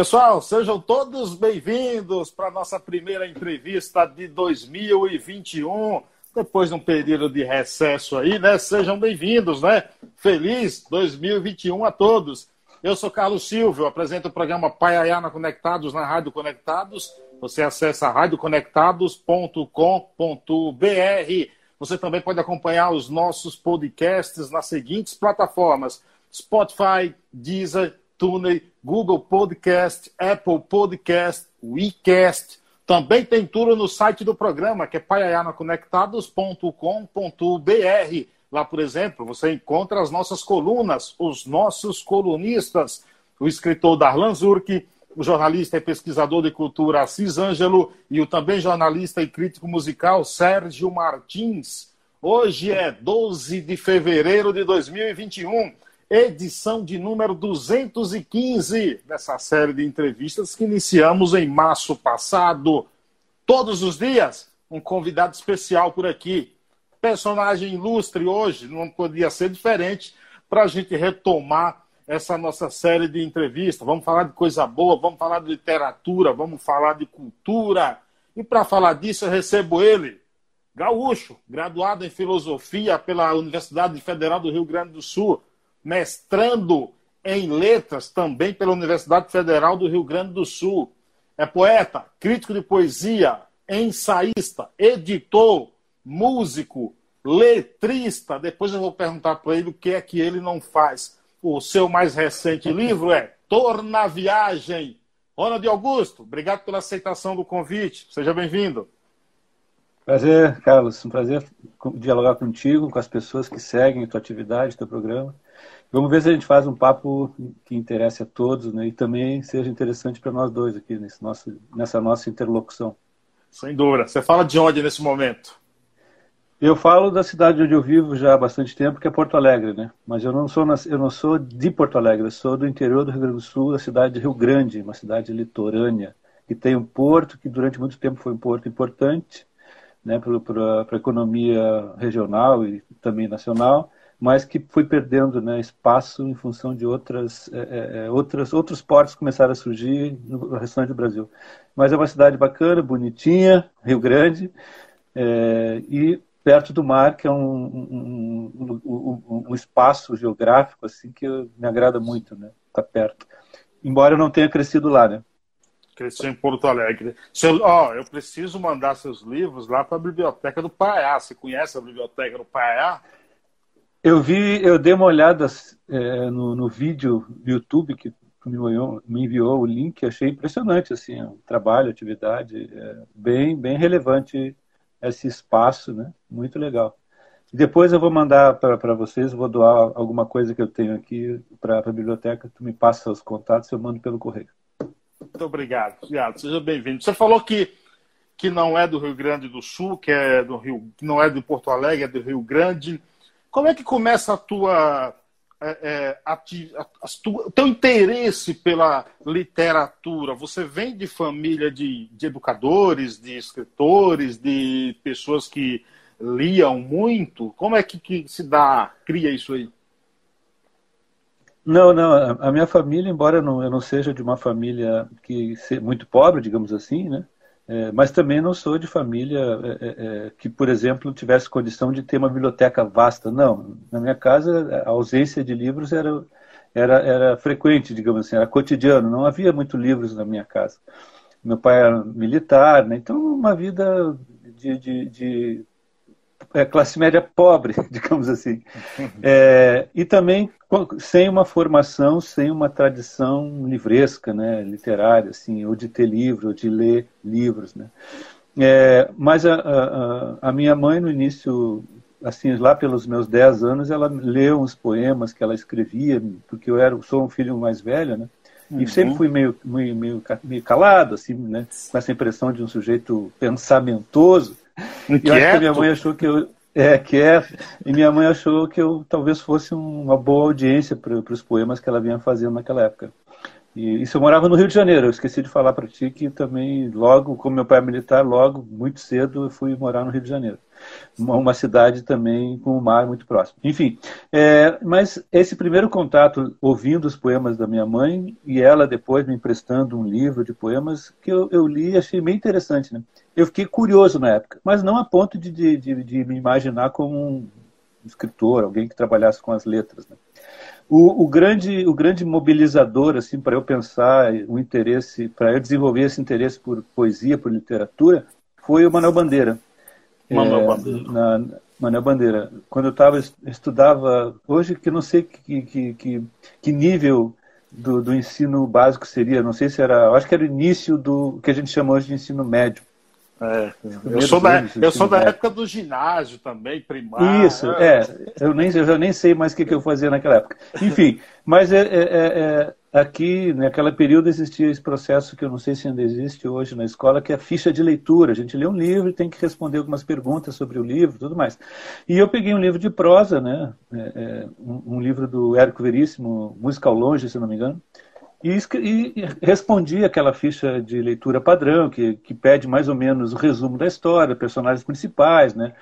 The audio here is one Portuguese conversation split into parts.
Pessoal, sejam todos bem-vindos para a nossa primeira entrevista de 2021, depois de um período de recesso aí, né? Sejam bem-vindos, né? Feliz 2021 a todos. Eu sou Carlos Silvio, apresento o programa Paiaiana Conectados na Rádio Conectados. Você acessa radioconectados.com.br. Você também pode acompanhar os nossos podcasts nas seguintes plataformas: Spotify, Deezer, TuneIn, Google Podcast, Apple Podcast, WeCast. Também tem tudo no site do programa, que é paiaianaconectados.com.br. Lá, por exemplo, você encontra as nossas colunas, os nossos colunistas, o escritor Darlan Zurk, o jornalista e pesquisador de cultura Assis Ângelo e o também jornalista e crítico musical Sérgio Martins. Hoje é 12 de fevereiro de 2021 edição de número 215 dessa série de entrevistas que iniciamos em março passado. Todos os dias, um convidado especial por aqui. Personagem ilustre hoje, não podia ser diferente, para a gente retomar essa nossa série de entrevistas. Vamos falar de coisa boa, vamos falar de literatura, vamos falar de cultura. E para falar disso, eu recebo ele, gaúcho, graduado em filosofia pela Universidade Federal do Rio Grande do Sul mestrando em letras também pela Universidade Federal do Rio Grande do Sul. É poeta, crítico de poesia, ensaísta, editor, músico, letrista. Depois eu vou perguntar para ele o que é que ele não faz. O seu mais recente livro é Torna Viagem. Ronald Augusto, obrigado pela aceitação do convite. Seja bem-vindo. Prazer, Carlos. Um prazer dialogar contigo, com as pessoas que seguem a tua atividade, teu programa. Vamos ver se a gente faz um papo que interesse a todos né, e também seja interessante para nós dois aqui nesse nosso, nessa nossa interlocução. Sem dúvida. Você fala de onde nesse momento? Eu falo da cidade onde eu vivo já há bastante tempo, que é Porto Alegre, né? Mas eu não sou eu não sou de Porto Alegre, eu sou do interior do Rio Grande do Sul, da cidade de Rio Grande, uma cidade litorânea, que tem um porto que durante muito tempo foi um porto importante, né, para a economia regional e também nacional mas que foi perdendo né, espaço em função de outras, é, é, é, outras, outros portos começaram a surgir no restante do Brasil. Mas é uma cidade bacana, bonitinha, Rio Grande, é, e perto do mar, que é um, um, um, um, espaço geográfico assim que me agrada muito, né? Tá perto. Embora eu não tenha crescido lá, né? Cresceu em Porto Alegre. Seu, ó, eu preciso mandar seus livros lá para a biblioteca do Paiá. Você conhece a biblioteca do Paiá? Eu vi, eu dei uma olhada é, no, no vídeo do YouTube que me enviou, me enviou o link, achei impressionante assim, o trabalho, a atividade, é, bem, bem relevante esse espaço, né? Muito legal. Depois eu vou mandar para vocês, vou doar alguma coisa que eu tenho aqui para a biblioteca. Tu me passa os contatos, eu mando pelo correio. Muito obrigado, obrigado. Seja bem-vindo. Você falou que que não é do Rio Grande do Sul, que é do Rio, não é de Porto Alegre, é do Rio Grande. Como é que começa a tua, é, é a, a, tua, teu interesse pela literatura? Você vem de família de, de educadores, de escritores, de pessoas que liam muito? Como é que, que se dá, cria isso aí? Não, não. A minha família, embora eu não, eu não seja de uma família que muito pobre, digamos assim, né? É, mas também não sou de família é, é, é, que, por exemplo, tivesse condição de ter uma biblioteca vasta. Não. Na minha casa, a ausência de livros era, era, era frequente, digamos assim, era cotidiano. Não havia muito livros na minha casa. Meu pai era militar, né? então uma vida de, de, de é, classe média pobre, digamos assim. É, e também sem uma formação, sem uma tradição livresca, né, literária, assim, ou de ter livro, ou de ler livros. Né. É, mas a, a, a, minha mãe, no início, assim, lá pelos meus 10 anos, ela leu uns poemas que ela escrevia, porque eu era, sou um filho mais velho, né? E uhum. sempre fui meio, meio, meio, meio calado, assim, né? Com essa impressão de um sujeito pensamentoso. Inquieto. E eu acho que minha mãe achou que eu. É, quieto. E minha mãe achou que eu talvez fosse uma boa audiência para os poemas que ela vinha fazendo naquela época. E isso eu morava no Rio de Janeiro. Eu esqueci de falar para ti que também, logo, como meu pai é militar, logo, muito cedo, eu fui morar no Rio de Janeiro. Uma, uma cidade também com o mar muito próximo. Enfim, é, mas esse primeiro contato, ouvindo os poemas da minha mãe, e ela depois me emprestando um livro de poemas, que eu, eu li e achei bem interessante. Né? Eu fiquei curioso na época, mas não a ponto de, de, de, de me imaginar como um escritor, alguém que trabalhasse com as letras. Né? O, o, grande, o grande mobilizador assim para eu pensar o interesse, para eu desenvolver esse interesse por poesia, por literatura, foi o Manuel Bandeira. Manuel é, Bandeira. Na, Manuel Bandeira. Quando eu tava, estudava, hoje que não sei que, que, que, que nível do, do, ensino básico seria, não sei se era, acho que era o início do que a gente chama hoje de ensino médio. É, eu sou da, eu sou da época do ginásio também, primário. Isso, é. Eu, nem, eu já nem sei mais o que, que eu fazia naquela época. Enfim, mas é, é, é, é, aqui, naquele período, existia esse processo que eu não sei se ainda existe hoje na escola, que é a ficha de leitura. A gente lê um livro e tem que responder algumas perguntas sobre o livro tudo mais. E eu peguei um livro de prosa, né? É, é, um, um, livro do Érico Veríssimo, Música ao Longe, se não me engano e, e, respondi aquela ficha de leitura padrão, que, que pede mais ou menos o resumo da história, personagens principais, né?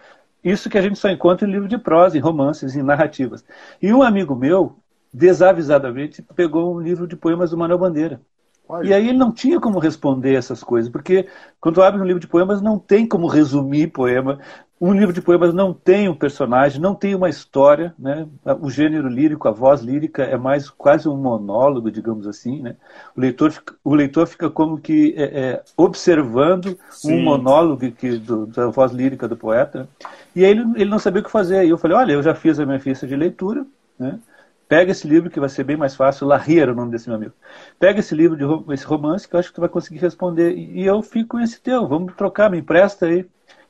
Isso que a gente só encontra em livro de prosa, em romances, em narrativas. E um amigo meu, desavisadamente, pegou um livro de poemas do Manuel Bandeira. Olha. E aí ele não tinha como responder essas coisas, porque quando abre um livro de poemas, não tem como resumir poema, um livro de poemas não tem um personagem, não tem uma história, né? O gênero lírico, a voz lírica é mais quase um monólogo, digamos assim, né? O leitor, o leitor fica como que é, é, observando Sim. um monólogo que, do, da voz lírica do poeta, e aí ele, ele não sabia o que fazer. E eu falei, olha, eu já fiz a minha ficha de leitura, né? Pega esse livro que vai ser bem mais fácil. Larry era o nome desse meu amigo. Pega esse livro, de, esse romance, que eu acho que tu vai conseguir responder. E eu fico com esse teu. Vamos trocar, me empresta aí.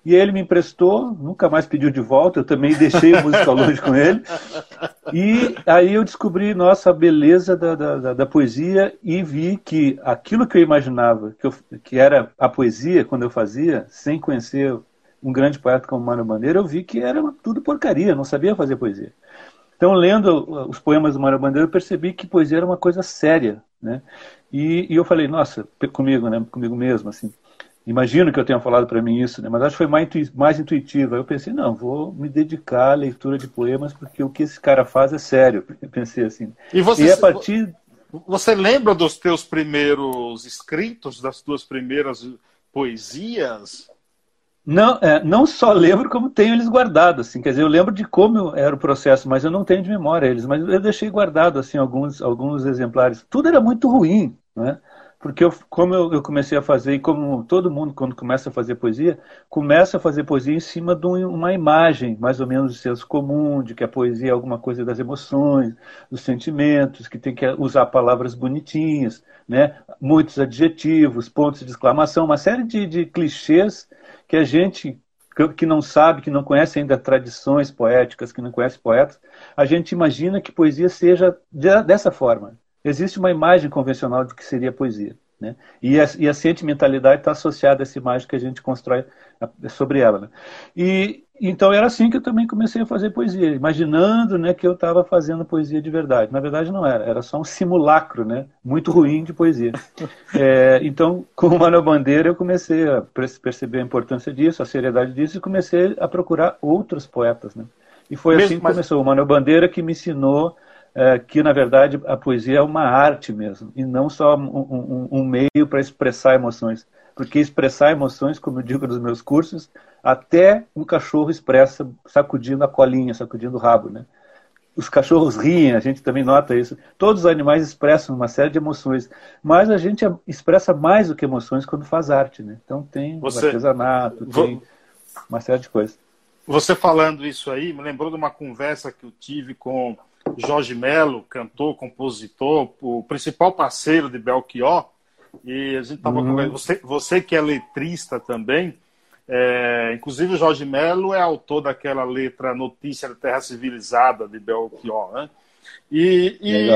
E ele me emprestou, nunca mais pediu de volta, eu também deixei a música longe com ele. E aí eu descobri, nossa, a beleza da, da, da, poesia e vi que aquilo que eu imaginava, que, eu, que era a poesia, quando eu fazia, sem conhecer um grande poeta como Mário Bandeira, eu vi que era tudo porcaria, não sabia fazer poesia. Então, lendo os poemas do Mário Bandeira, eu percebi que poesia era uma coisa séria, né? E, e eu falei, nossa, comigo, né? Comigo mesmo, assim Imagino que eu tenha falado para mim isso, né? mas acho que foi mais, mais intuitivo. Aí eu pensei, não, vou me dedicar à leitura de poemas, porque o que esse cara faz é sério. Eu pensei assim. E, você, e a partir. Você lembra dos teus primeiros escritos, das tuas primeiras poesias? Não, é, não só lembro, como tenho eles guardados. Assim, quer dizer, eu lembro de como era o processo, mas eu não tenho de memória eles. Mas eu deixei guardado assim alguns, alguns exemplares. Tudo era muito ruim, né? Porque eu, como eu, eu, comecei a fazer, e como todo mundo, quando começa a fazer poesia, começa a fazer poesia em cima de uma imagem, mais ou menos de senso comum, de que a poesia é alguma coisa das emoções, dos sentimentos, que tem que usar palavras bonitinhas, né? muitos adjetivos, pontos de exclamação, uma série de, de clichês que a gente que não sabe, que não conhece ainda tradições poéticas, que não conhece poetas, a gente imagina que poesia seja dessa forma existe uma imagem convencional do que seria poesia. Né? E, a, e a sentimentalidade está associada a essa imagem que a gente constrói sobre ela. Né? E então era assim que eu também comecei a fazer poesia, imaginando né, que eu estava fazendo poesia de verdade. Na verdade não era, era só um simulacro, né, muito ruim de poesia. É, então, com o Manuel Bandeira, eu comecei a perceber a importância disso, a seriedade disso, e comecei a procurar outros poetas. Né? E foi Mesmo, assim que mas... começou. O Manuel Bandeira que me ensinou é, que, na verdade, a poesia é uma arte mesmo, e não só um, um, um meio para expressar emoções. Porque expressar emoções, como eu digo nos meus cursos, até um cachorro expressa sacudindo a colinha, sacudindo o rabo, né? Os cachorros riem, a gente também nota isso. Todos os animais expressam uma série de emoções, mas a gente expressa mais do que emoções quando faz arte, né? Então tem Você... artesanato, tem uma série de coisas. Você falando isso aí, me lembrou de uma conversa que eu tive com Jorge Melo, cantor, compositor, o principal parceiro de Belchior. E a gente estava uhum. você, você que é letrista também, é, inclusive o Jorge Melo é autor daquela letra Notícia da Terra Civilizada de Belchior. Né? E, e,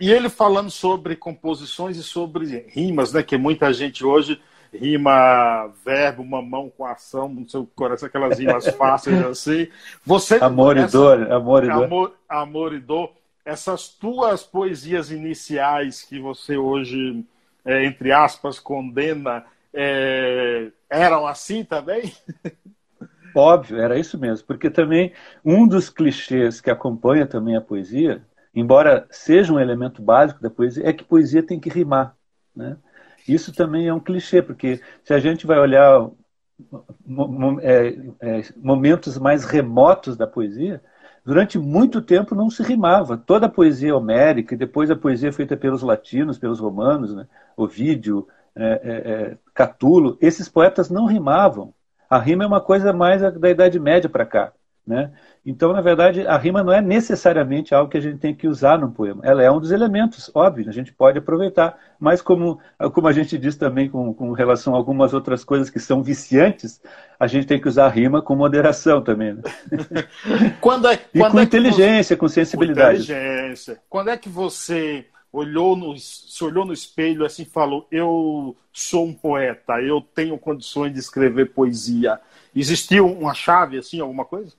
e ele falando sobre composições e sobre rimas, né? Que muita gente hoje rima verbo, mamão com ação, no seu coração, aquelas rimas fáceis assim. Você amor e dor, amor e dor. Amor, amor e dor. essas tuas poesias iniciais que você hoje, é, entre aspas, condena, é, eram assim também? Óbvio, era isso mesmo, porque também um dos clichês que acompanha também a poesia, embora seja um elemento básico da poesia, é que poesia tem que rimar. Né? Isso também é um clichê, porque se a gente vai olhar é, é, momentos mais remotos da poesia, durante muito tempo não se rimava. Toda a poesia homérica, e depois a poesia feita pelos latinos, pelos romanos, né? Ovídio, é, é, é Catulo, esses poetas não rimavam. A rima é uma coisa mais da Idade Média para cá. Né? Então, na verdade, a rima não é necessariamente algo que a gente tem que usar no poema. Ela é um dos elementos, óbvio, a gente pode aproveitar. Mas, como, como a gente diz também com, com relação a algumas outras coisas que são viciantes, a gente tem que usar a rima com moderação também. Né? quando é, quando e com é inteligência, você... com sensibilidade. Com inteligência. Quando é que você olhou no, se olhou no espelho assim e falou: Eu sou um poeta, eu tenho condições de escrever poesia. Existiu uma chave, assim, alguma coisa?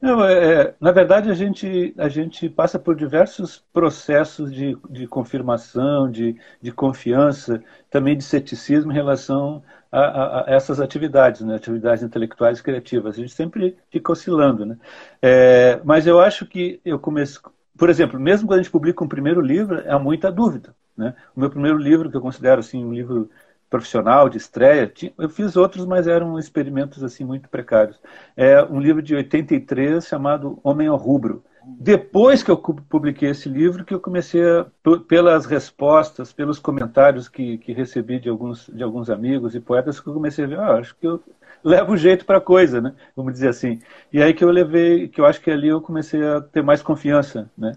Não, é, é, na verdade, a gente, a gente passa por diversos processos de, de confirmação, de, de confiança, também de ceticismo em relação a, a, a essas atividades, né? atividades intelectuais e criativas. A gente sempre fica oscilando. Né? É, mas eu acho que eu comecei, por exemplo, mesmo quando a gente publica um primeiro livro, há muita dúvida. Né? O meu primeiro livro, que eu considero assim, um livro profissional, de estreia, eu fiz outros, mas eram experimentos assim muito precários. É um livro de 83 chamado Homem ao Rubro. Depois que eu publiquei esse livro, que eu comecei a, pelas respostas, pelos comentários que, que recebi de alguns, de alguns amigos e poetas, que eu comecei a ver, ah, acho que eu levo jeito para a coisa, né? Vamos dizer assim. E aí que eu levei, que eu acho que ali eu comecei a ter mais confiança, né?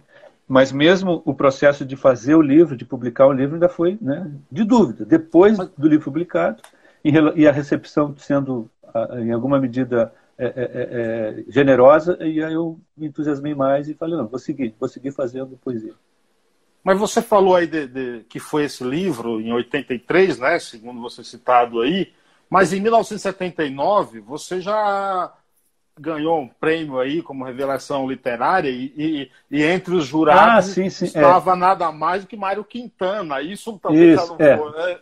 Mas mesmo o processo de fazer o livro, de publicar o livro, ainda foi né, de dúvida. Depois do livro publicado e a recepção sendo, em alguma medida, é, é, é, é, generosa, e aí eu me entusiasmei mais e falei, não, vou seguir, vou seguir fazendo poesia. Mas você falou aí de, de, que foi esse livro em 83, né, segundo você citado aí, mas em 1979 você já ganhou um prêmio aí como revelação literária e, e, e entre os jurados ah, sim, sim, estava é. nada mais do que Mário Quintana. Isso também isso, já não é. foi, né?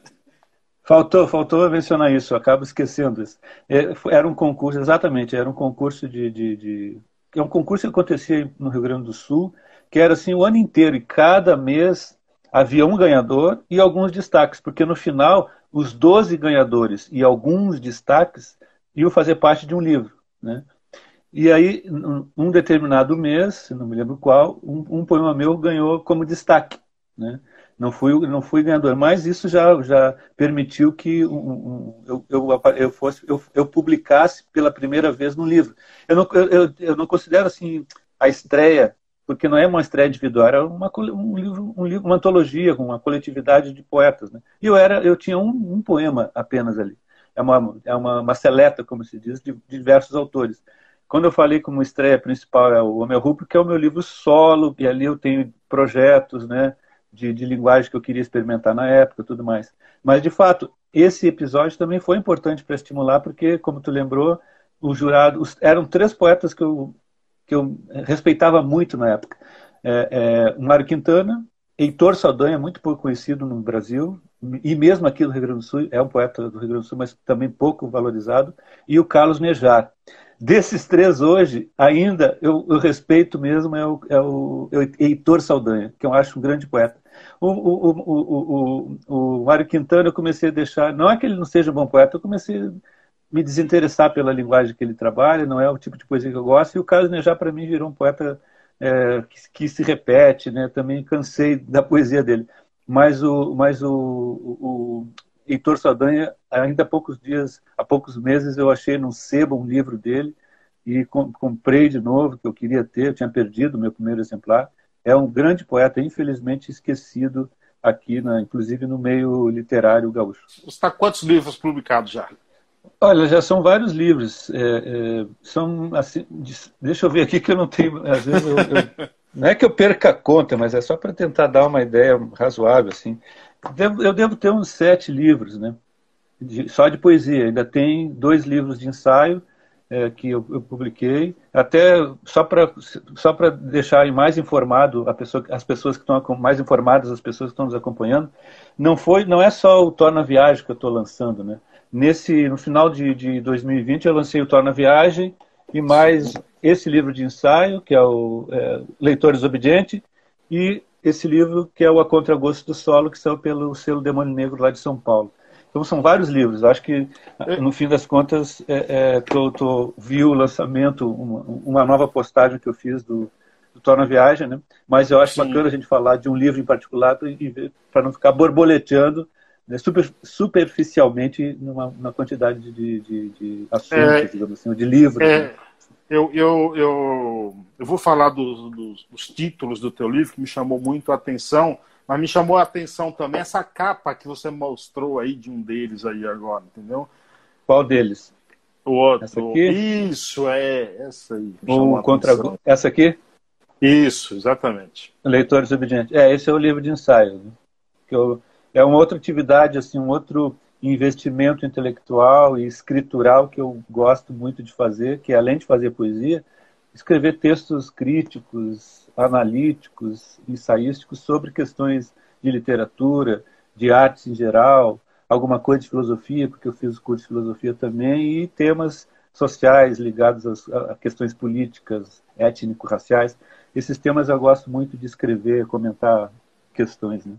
Faltou, faltou mencionar isso, acabo esquecendo isso. É, era um concurso, exatamente, era um concurso de, de, de, É um concurso que acontecia no Rio Grande do Sul, que era assim o ano inteiro, e cada mês havia um ganhador e alguns destaques, porque no final os 12 ganhadores e alguns destaques iam fazer parte de um livro. Né? E aí, um determinado mês, não me lembro qual, um, um poema meu ganhou como destaque. Né? Não, fui, não fui ganhador, mas isso já, já permitiu que um, um, eu, eu, eu, fosse, eu, eu publicasse pela primeira vez no livro. Eu não, eu, eu não considero assim a estreia porque não é uma estreia individual, era uma, um livro, um livro, uma antologia com uma coletividade de poetas. Né? E eu era, eu tinha um, um, poema apenas ali. É uma, é uma, uma seleta, como se diz, de, de diversos autores. Quando eu falei como estreia principal é o Homem Rubro, que é o meu livro solo, e ali eu tenho projetos, né, de, de linguagem que eu queria experimentar na época, tudo mais. Mas de fato, esse episódio também foi importante para estimular, porque, como tu lembrou, o jurado os, eram três poetas que eu que eu respeitava muito na época. É, é, o Mário Quintana, Heitor Saldanha, muito pouco conhecido no Brasil, e mesmo aqui no Rio Grande do Sul, é um poeta do Rio Grande do Sul, mas também pouco valorizado, e o Carlos Nejar. Desses três hoje, ainda eu, eu respeito mesmo é o, é o, é o Heitor Saldanha, que eu acho um grande poeta. O, o, o, o, Mário Quintana eu comecei a deixar, não é que ele não seja um bom poeta, eu comecei me desinteressar pela linguagem que ele trabalha, não é o tipo de poesia que eu gosto, e o Carlos Nejar, para mim, virou um poeta é, que, que, se repete, né? também cansei da poesia dele. Mas o, mas o Heitor Saldanha, ainda há poucos dias, há poucos meses, eu achei num sebo um livro dele, e comprei de novo, que eu queria ter, eu tinha perdido o meu primeiro exemplar. É um grande poeta, infelizmente esquecido aqui, na, inclusive no meio literário gaúcho. Você está quantos livros publicados já? Olha, já são vários livros. É, é, são assim, deixa eu ver aqui que eu não tenho. Às vezes eu, eu, não é que eu perca a conta, mas é só para tentar dar uma ideia razoável assim. Devo, eu devo ter uns sete livros, né? De, só de poesia. Ainda tem dois livros de ensaio é, que eu, eu, publiquei, até só para só para deixar mais informado a pessoa, as pessoas que estão mais informadas, as pessoas que estão nos acompanhando, não foi, não é só o Torna Viagem que eu estou lançando, né? Nesse, no final de, de 2020 eu lancei o Torna Viagem e mais esse livro de ensaio que é o é, Leitor Desobediente e esse livro que é o A Contragosto do Solo que saiu pelo selo Demônio Negro lá de São Paulo. Então são vários livros. Acho que no fim das contas é, é, tô, tô, vi o lançamento, uma, uma, nova postagem que eu fiz do, do Torna Viagem, né? Mas eu acho Sim. bacana a gente falar de um livro em particular para não ficar borboleteando né, super, superficialmente numa, numa quantidade de, de, de assuntos, é, digamos assim, de livros. É, né? Eu, eu, eu, eu vou falar dos, dos, dos títulos do teu livro que me chamou muito a atenção. Mas me chamou a atenção também essa capa que você mostrou aí de um deles aí agora, entendeu? Qual deles? O outro. Essa aqui? Isso, é, essa aí. O contra... Essa aqui? Isso, exatamente. Leitores Obedientes. É, esse é o livro de ensaio. Né? Que eu... É uma outra atividade, assim, um outro investimento intelectual e escritural que eu gosto muito de fazer, que além de fazer poesia, escrever textos críticos, analíticos, ensaísticos sobre questões de literatura, de artes em geral, alguma coisa de filosofia, porque eu fiz o curso de filosofia também, e temas sociais ligados a questões políticas, étnico-raciais. Esses temas eu gosto muito de escrever, comentar questões. Né?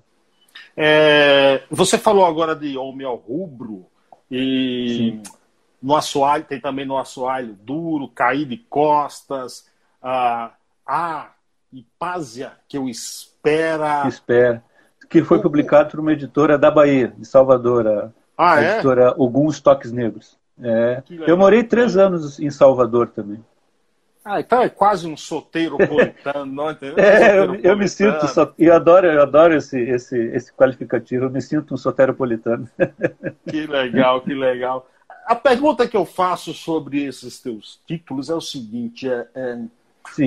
É, você falou agora de Homem ao Rubro, e Sim. no assoalho, tem também no assoalho duro, cair de costas, ah, ah Hipásia que eu espera. Espera. Que foi publicado por uma editora da Bahia, de Salvador, a, ah, a é? editora Alguns Toques Negros. É. Eu morei três anos em Salvador também. Ah, então é quase um soteiro politano, não entendeu? É, eu, eu me sinto, e eu adoro, eu adoro esse, esse, esse qualificativo, eu me sinto um soteropolitano. Que legal, que legal. A pergunta que eu faço sobre esses teus títulos é o seguinte: é, é.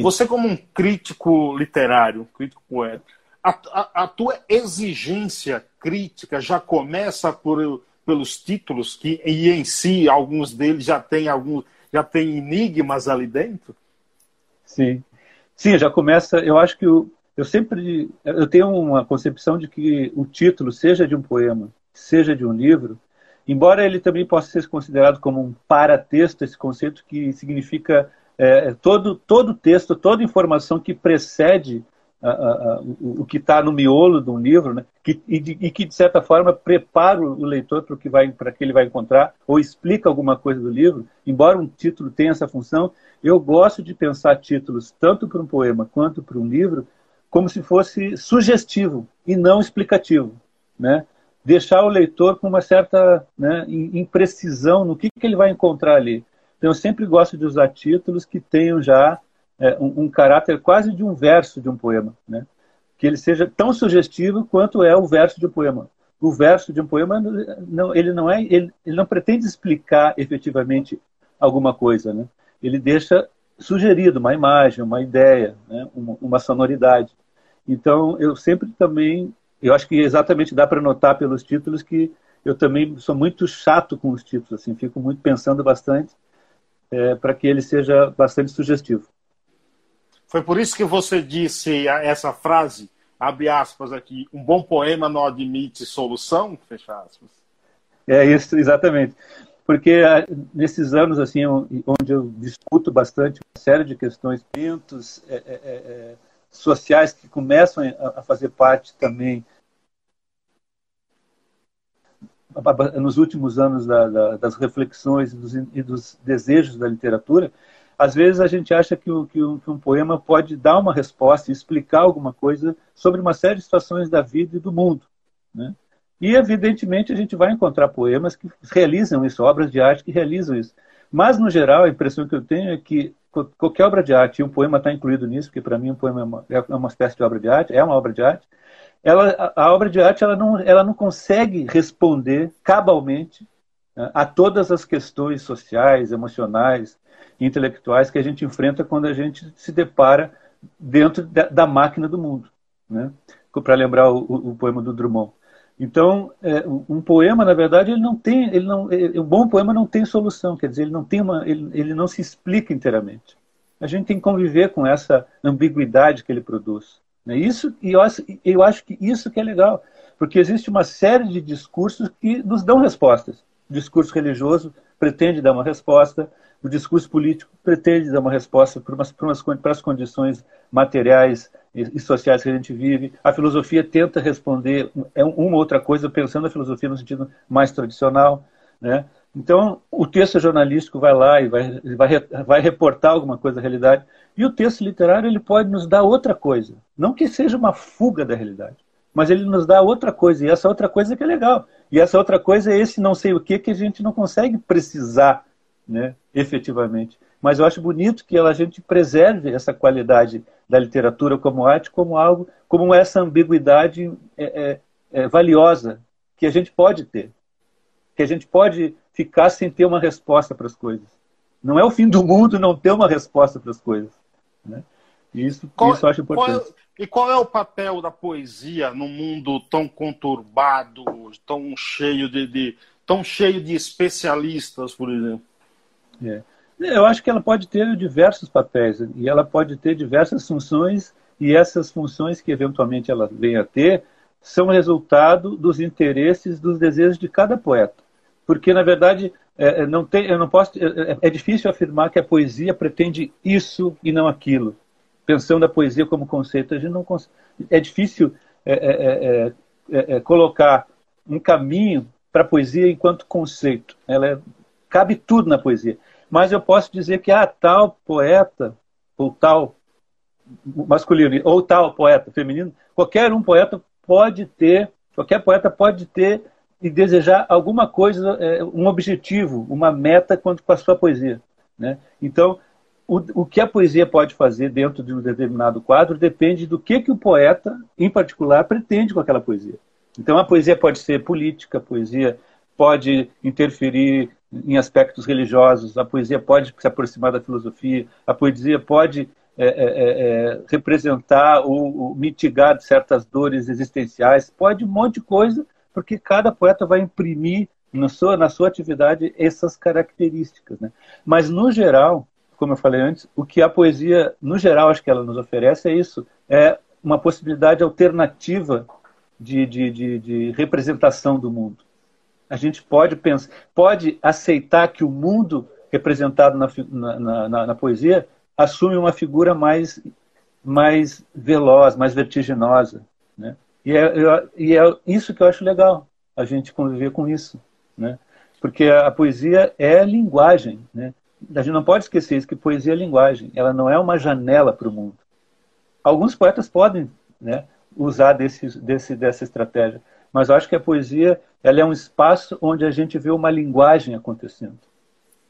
Você, como um crítico literário, crítico poeta, a, a, a, tua exigência crítica já começa por, pelos títulos que e em si alguns deles já têm alguns já tem enigmas ali dentro. Sim, sim, já começa. Eu acho que eu, sempre eu tenho uma concepção de que o título seja de um poema, seja de um livro, embora ele também possa ser considerado como um paratexto, esse conceito que significa é, todo, todo texto, toda informação que precede o, que está no miolo de um livro, né? que, e, e, que, de certa forma, prepara o leitor para o que, vai, que ele vai encontrar, ou explica alguma coisa do livro, embora um título tenha essa função, eu gosto de pensar títulos, tanto para um poema quanto para um livro, como se fosse sugestivo e não explicativo. Né? Deixar o leitor com uma certa né, imprecisão no que, que ele vai encontrar ali. Então, eu sempre gosto de usar títulos que tenham já é, um, um, caráter quase de um verso de um poema, né? que ele seja tão sugestivo quanto é o verso de um poema. O verso de um poema, não, ele não é, ele, ele não pretende explicar efetivamente alguma coisa, né? Ele deixa sugerido uma imagem, uma ideia, né? uma, uma sonoridade. Então, eu sempre também, eu acho que exatamente dá para notar pelos títulos que eu também sou muito chato com os títulos, assim, fico muito pensando bastante é, para que ele seja bastante sugestivo. Foi por isso que você disse essa frase, abre aspas aqui, um bom poema não admite solução, fecha aspas. É isso, exatamente. Porque ah, nesses anos assim, onde eu discuto bastante uma série de questões, pintos é, é, é, é, sociais que começam a fazer parte também nos últimos anos da, da, das reflexões e dos, e dos, desejos da literatura, às vezes a gente acha que, que, um, que, um, poema pode dar uma resposta explicar alguma coisa sobre uma série de situações da vida e do mundo. Né? E, evidentemente, a gente vai encontrar poemas que realizam isso, obras de arte que realizam isso. Mas, no geral, a impressão que eu tenho é que qualquer obra de arte, e um poema está incluído nisso, porque para mim um poema é uma, é uma espécie de obra de arte, é uma obra de arte, ela, a, obra de arte ela não, ela não consegue responder cabalmente né, a todas as questões sociais, emocionais, intelectuais que a gente enfrenta quando a gente se depara dentro da, da máquina do mundo. Né? Para lembrar o, o, poema do Drummond. Então, é, um poema, na verdade, ele não tem, ele não, um bom poema não tem solução, quer dizer, ele não tem uma, ele, ele não se explica inteiramente. A gente tem que conviver com essa ambiguidade que ele produz. Né? Isso, e eu, eu acho que isso que é legal, porque existe uma série de discursos que nos dão respostas. Discurso religioso pretende dar uma resposta, o discurso político pretende dar uma resposta para, umas, para, umas, para as condições materiais e, sociais que a gente vive. A filosofia tenta responder é uma outra coisa, pensando a filosofia no sentido mais tradicional. Né? Então, o texto jornalístico vai lá e vai, vai, vai reportar alguma coisa da realidade. E o texto literário ele pode nos dar outra coisa. Não que seja uma fuga da realidade, mas ele nos dá outra coisa. E essa outra coisa que é legal. E essa outra coisa é esse não sei o que que a gente não consegue precisar né, efetivamente. Mas eu acho bonito que a gente preserve essa qualidade da literatura como arte, como algo, como essa ambiguidade é, é, é valiosa que a gente pode ter, que a gente pode ficar sem ter uma resposta para as coisas. Não é o fim do mundo não ter uma resposta para as coisas. Né? Isso, qual, isso eu acho importante. Qual é, e qual é o papel da poesia num mundo tão conturbado, tão cheio de, de tão cheio de especialistas, por exemplo? É. Eu acho que ela pode ter diversos papéis e ela pode ter diversas funções e essas funções que eventualmente ela venha a ter são resultado dos interesses, dos desejos de cada poeta. Porque, na verdade, é, é não tem, eu não posso, é, é, é difícil afirmar que a poesia pretende isso e não aquilo. Pensando a poesia como conceito, a gente não é difícil é, é, colocar um caminho para a poesia enquanto conceito. Ela é cabe tudo na poesia. Mas eu posso dizer que ah, tal poeta, ou tal masculino, ou tal poeta feminino, qualquer um poeta pode ter, qualquer poeta pode ter e desejar alguma coisa, é, um objetivo, uma meta quanto com a sua poesia. Né? Então, o, o que a poesia pode fazer dentro de um determinado quadro depende do que, que o poeta, em particular, pretende com aquela poesia. Então, a poesia pode ser política, a poesia pode interferir em aspectos religiosos, a poesia pode se aproximar da filosofia, a poesia pode é, é, é, é, representar ou, ou, mitigar certas dores existenciais, pode um monte de coisa, porque cada poeta vai imprimir na sua, na sua atividade essas características. Né? Mas, no geral, como eu falei antes, o que a poesia, no geral, acho que ela nos oferece é isso, é uma possibilidade alternativa de, de, de, de representação do mundo a gente pode pensar, pode aceitar que o mundo representado na, na, na, na poesia assume uma figura mais, mais veloz, mais vertiginosa. Né? E, é, eu, e é isso que eu acho legal, a gente conviver com isso. Né? Porque a, a poesia é linguagem. Né? A gente não pode esquecer isso, que poesia é linguagem. Ela não é uma janela para o mundo. Alguns poetas podem né, usar desse, desse, dessa estratégia, mas eu acho que a poesia ela é um espaço onde a gente vê uma linguagem acontecendo,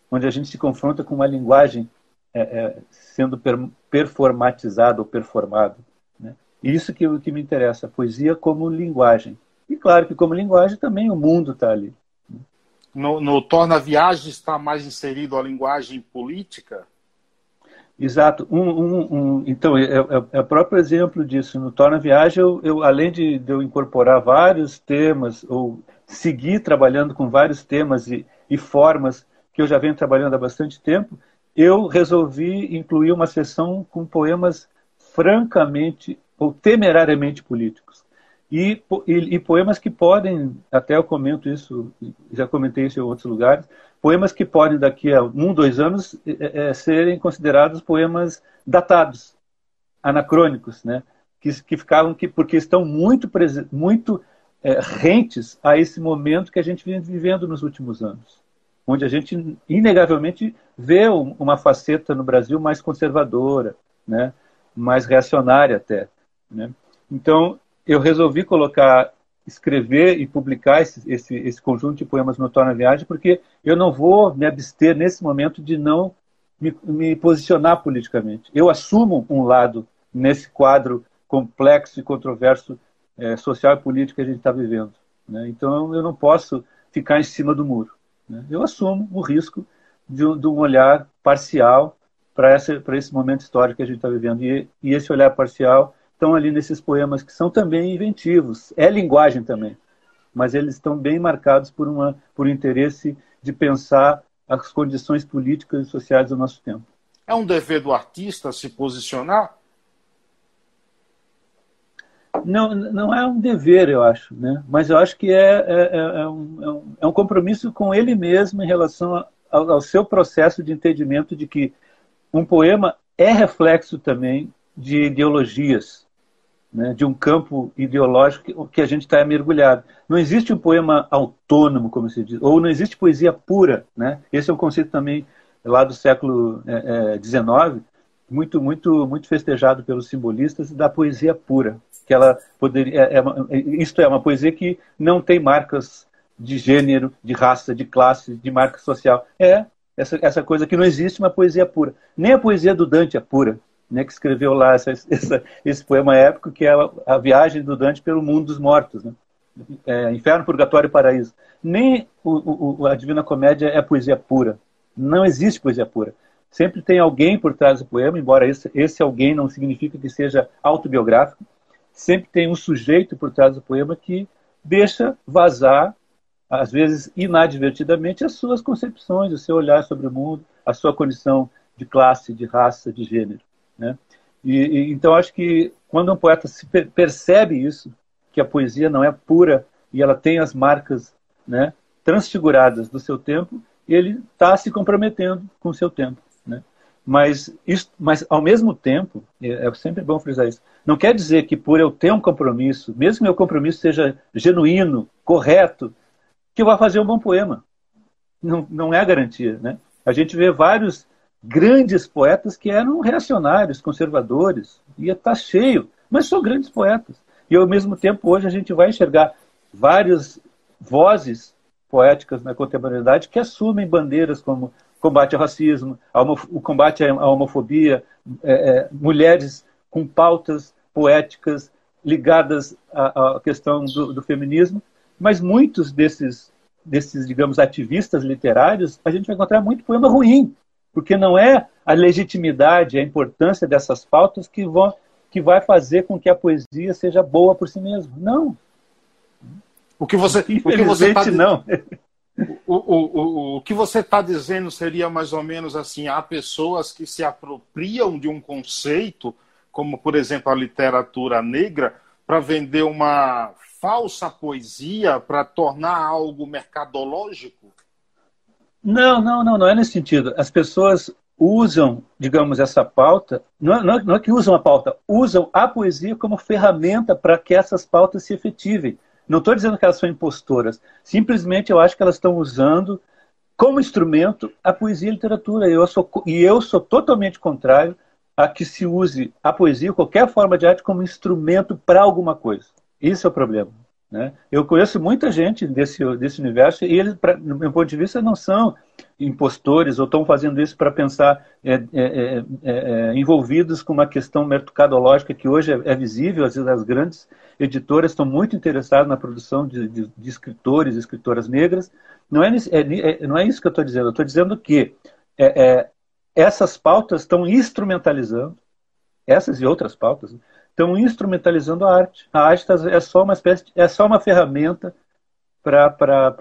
onde a gente se confronta com uma linguagem é, é, sendo per, performatizada ou performada. Né? Isso que, que me interessa, a poesia como linguagem. E claro que como linguagem também o mundo está ali. No, no Torna Viagem está mais inserido a linguagem política? Exato. Um, um, um, então, é, é, é, o próprio exemplo disso. No Torna Viagem, eu, eu, além de, de, eu incorporar vários temas, ou seguir trabalhando com vários temas e, e, formas que eu já venho trabalhando há bastante tempo, eu resolvi incluir uma sessão com poemas francamente ou temerariamente políticos. E, e, e poemas que podem, até eu comento isso, já comentei isso em outros lugares, poemas que podem daqui a um, dois anos é, é, serem considerados poemas datados, anacrônicos, né? que, que ficavam que porque estão muito muito é, rentes a esse momento que a gente vem vivendo nos últimos anos, onde a gente inegavelmente vê uma faceta no Brasil mais conservadora, né? mais reacionária até. Né? Então eu resolvi colocar escrever e publicar esse, esse, esse conjunto de poemas no Torna Viagem, porque eu não vou me abster nesse momento de não me, me posicionar politicamente. Eu assumo um lado nesse quadro complexo e controverso é, social e político que a gente está vivendo. Né? Então eu não posso ficar em cima do muro. Né? Eu assumo o risco de de um olhar parcial para esse momento histórico que a gente está vivendo. E, e esse olhar parcial estão ali nesses poemas que são também inventivos. É linguagem também. mas eles estão bem marcados por, uma, por um interesse de pensar as condições políticas e sociais do nosso tempo. É um dever do artista se posicionar? Não, não é um dever, eu acho, né? mas eu acho que é, é, é, é um, é um compromisso com ele mesmo em relação ao, ao seu processo de entendimento de que um poema é reflexo também de ideologias, né, de um campo ideológico que a gente está mergulhado. Não existe um poema autônomo, como se diz, ou não existe poesia pura. Né? Esse é um conceito também lá do século XIX, é, é, muito, muito, muito festejado pelos simbolistas da poesia pura, que ela poderia, é, é isto é uma poesia que não tem marcas de gênero, de raça, de classe, de marca social. É essa, essa coisa que não existe uma poesia pura. Nem a poesia do Dante é pura né, que escreveu lá essa, essa, esse poema épico, que é a, viagem do Dante pelo mundo dos mortos. Né? É, Inferno, Purgatório e Paraíso. Nem o, o, a Divina Comédia é poesia pura. Não existe poesia pura. Sempre tem alguém por trás do poema, embora esse, esse alguém não signifique que seja autobiográfico. Sempre tem um sujeito por trás do poema que deixa vazar, às vezes inadvertidamente, as suas concepções, o seu olhar sobre o mundo, a sua condição de classe, de raça, de gênero. Né? E, e, então acho que quando um poeta se percebe isso, que a poesia não é pura e ela tem as marcas né, transfiguradas do seu tempo, ele está se comprometendo com o seu tempo. Né? Mas, isso, mas, ao mesmo tempo, é, é sempre bom frisar isso, não quer dizer que por eu ter um compromisso, mesmo que meu compromisso seja genuíno, correto, que eu vá fazer um bom poema. Não, não é a garantia. Né? A gente vê vários grandes poetas que eram reacionários, conservadores, ia estar tá cheio, mas são grandes poetas. E ao mesmo tempo, hoje a gente vai enxergar várias vozes poéticas na contemporaneidade que assumem bandeiras como combate ao racismo, o combate à homofobia, é, é, mulheres com pautas poéticas ligadas à, à questão do, do, feminismo, mas muitos desses, desses, digamos, ativistas literários, a gente vai encontrar muito poema ruim, porque não é a legitimidade, a importância dessas pautas que, vão, que vai fazer com que a poesia seja boa por si mesma. Não. O que você, o que você tá, não. O, o, o, o que você está dizendo seria mais ou menos assim: há pessoas que se apropriam de um conceito, como por exemplo a literatura negra, para vender uma falsa poesia, para tornar algo mercadológico? Não, não, não, não é nesse sentido. As pessoas usam, digamos, essa pauta, não é, não é, não é que usam a pauta, usam a poesia como ferramenta para que essas pautas se efetivem. Não estou dizendo que elas são impostoras, simplesmente eu acho que elas estão usando como instrumento a poesia e a literatura. Eu sou, e eu sou totalmente contrário a que se use a poesia, qualquer forma de arte, como instrumento para alguma coisa. Isso é o problema. Né? Eu conheço muita gente desse, desse universo e eles, pra, no meu ponto de vista, não são impostores ou estão fazendo isso para pensar é, é, é, é, é, envolvidos com uma questão mercadológica que hoje é, é, visível. Às vezes as grandes editoras estão muito interessadas na produção de, de, de escritores e escritoras negras. Não é, não é isso que eu estou dizendo. Eu estou dizendo que essas pautas estão instrumentalizando, essas e outras pautas, estão instrumentalizando a arte. A arte tá, é só uma espécie, de, é só uma ferramenta para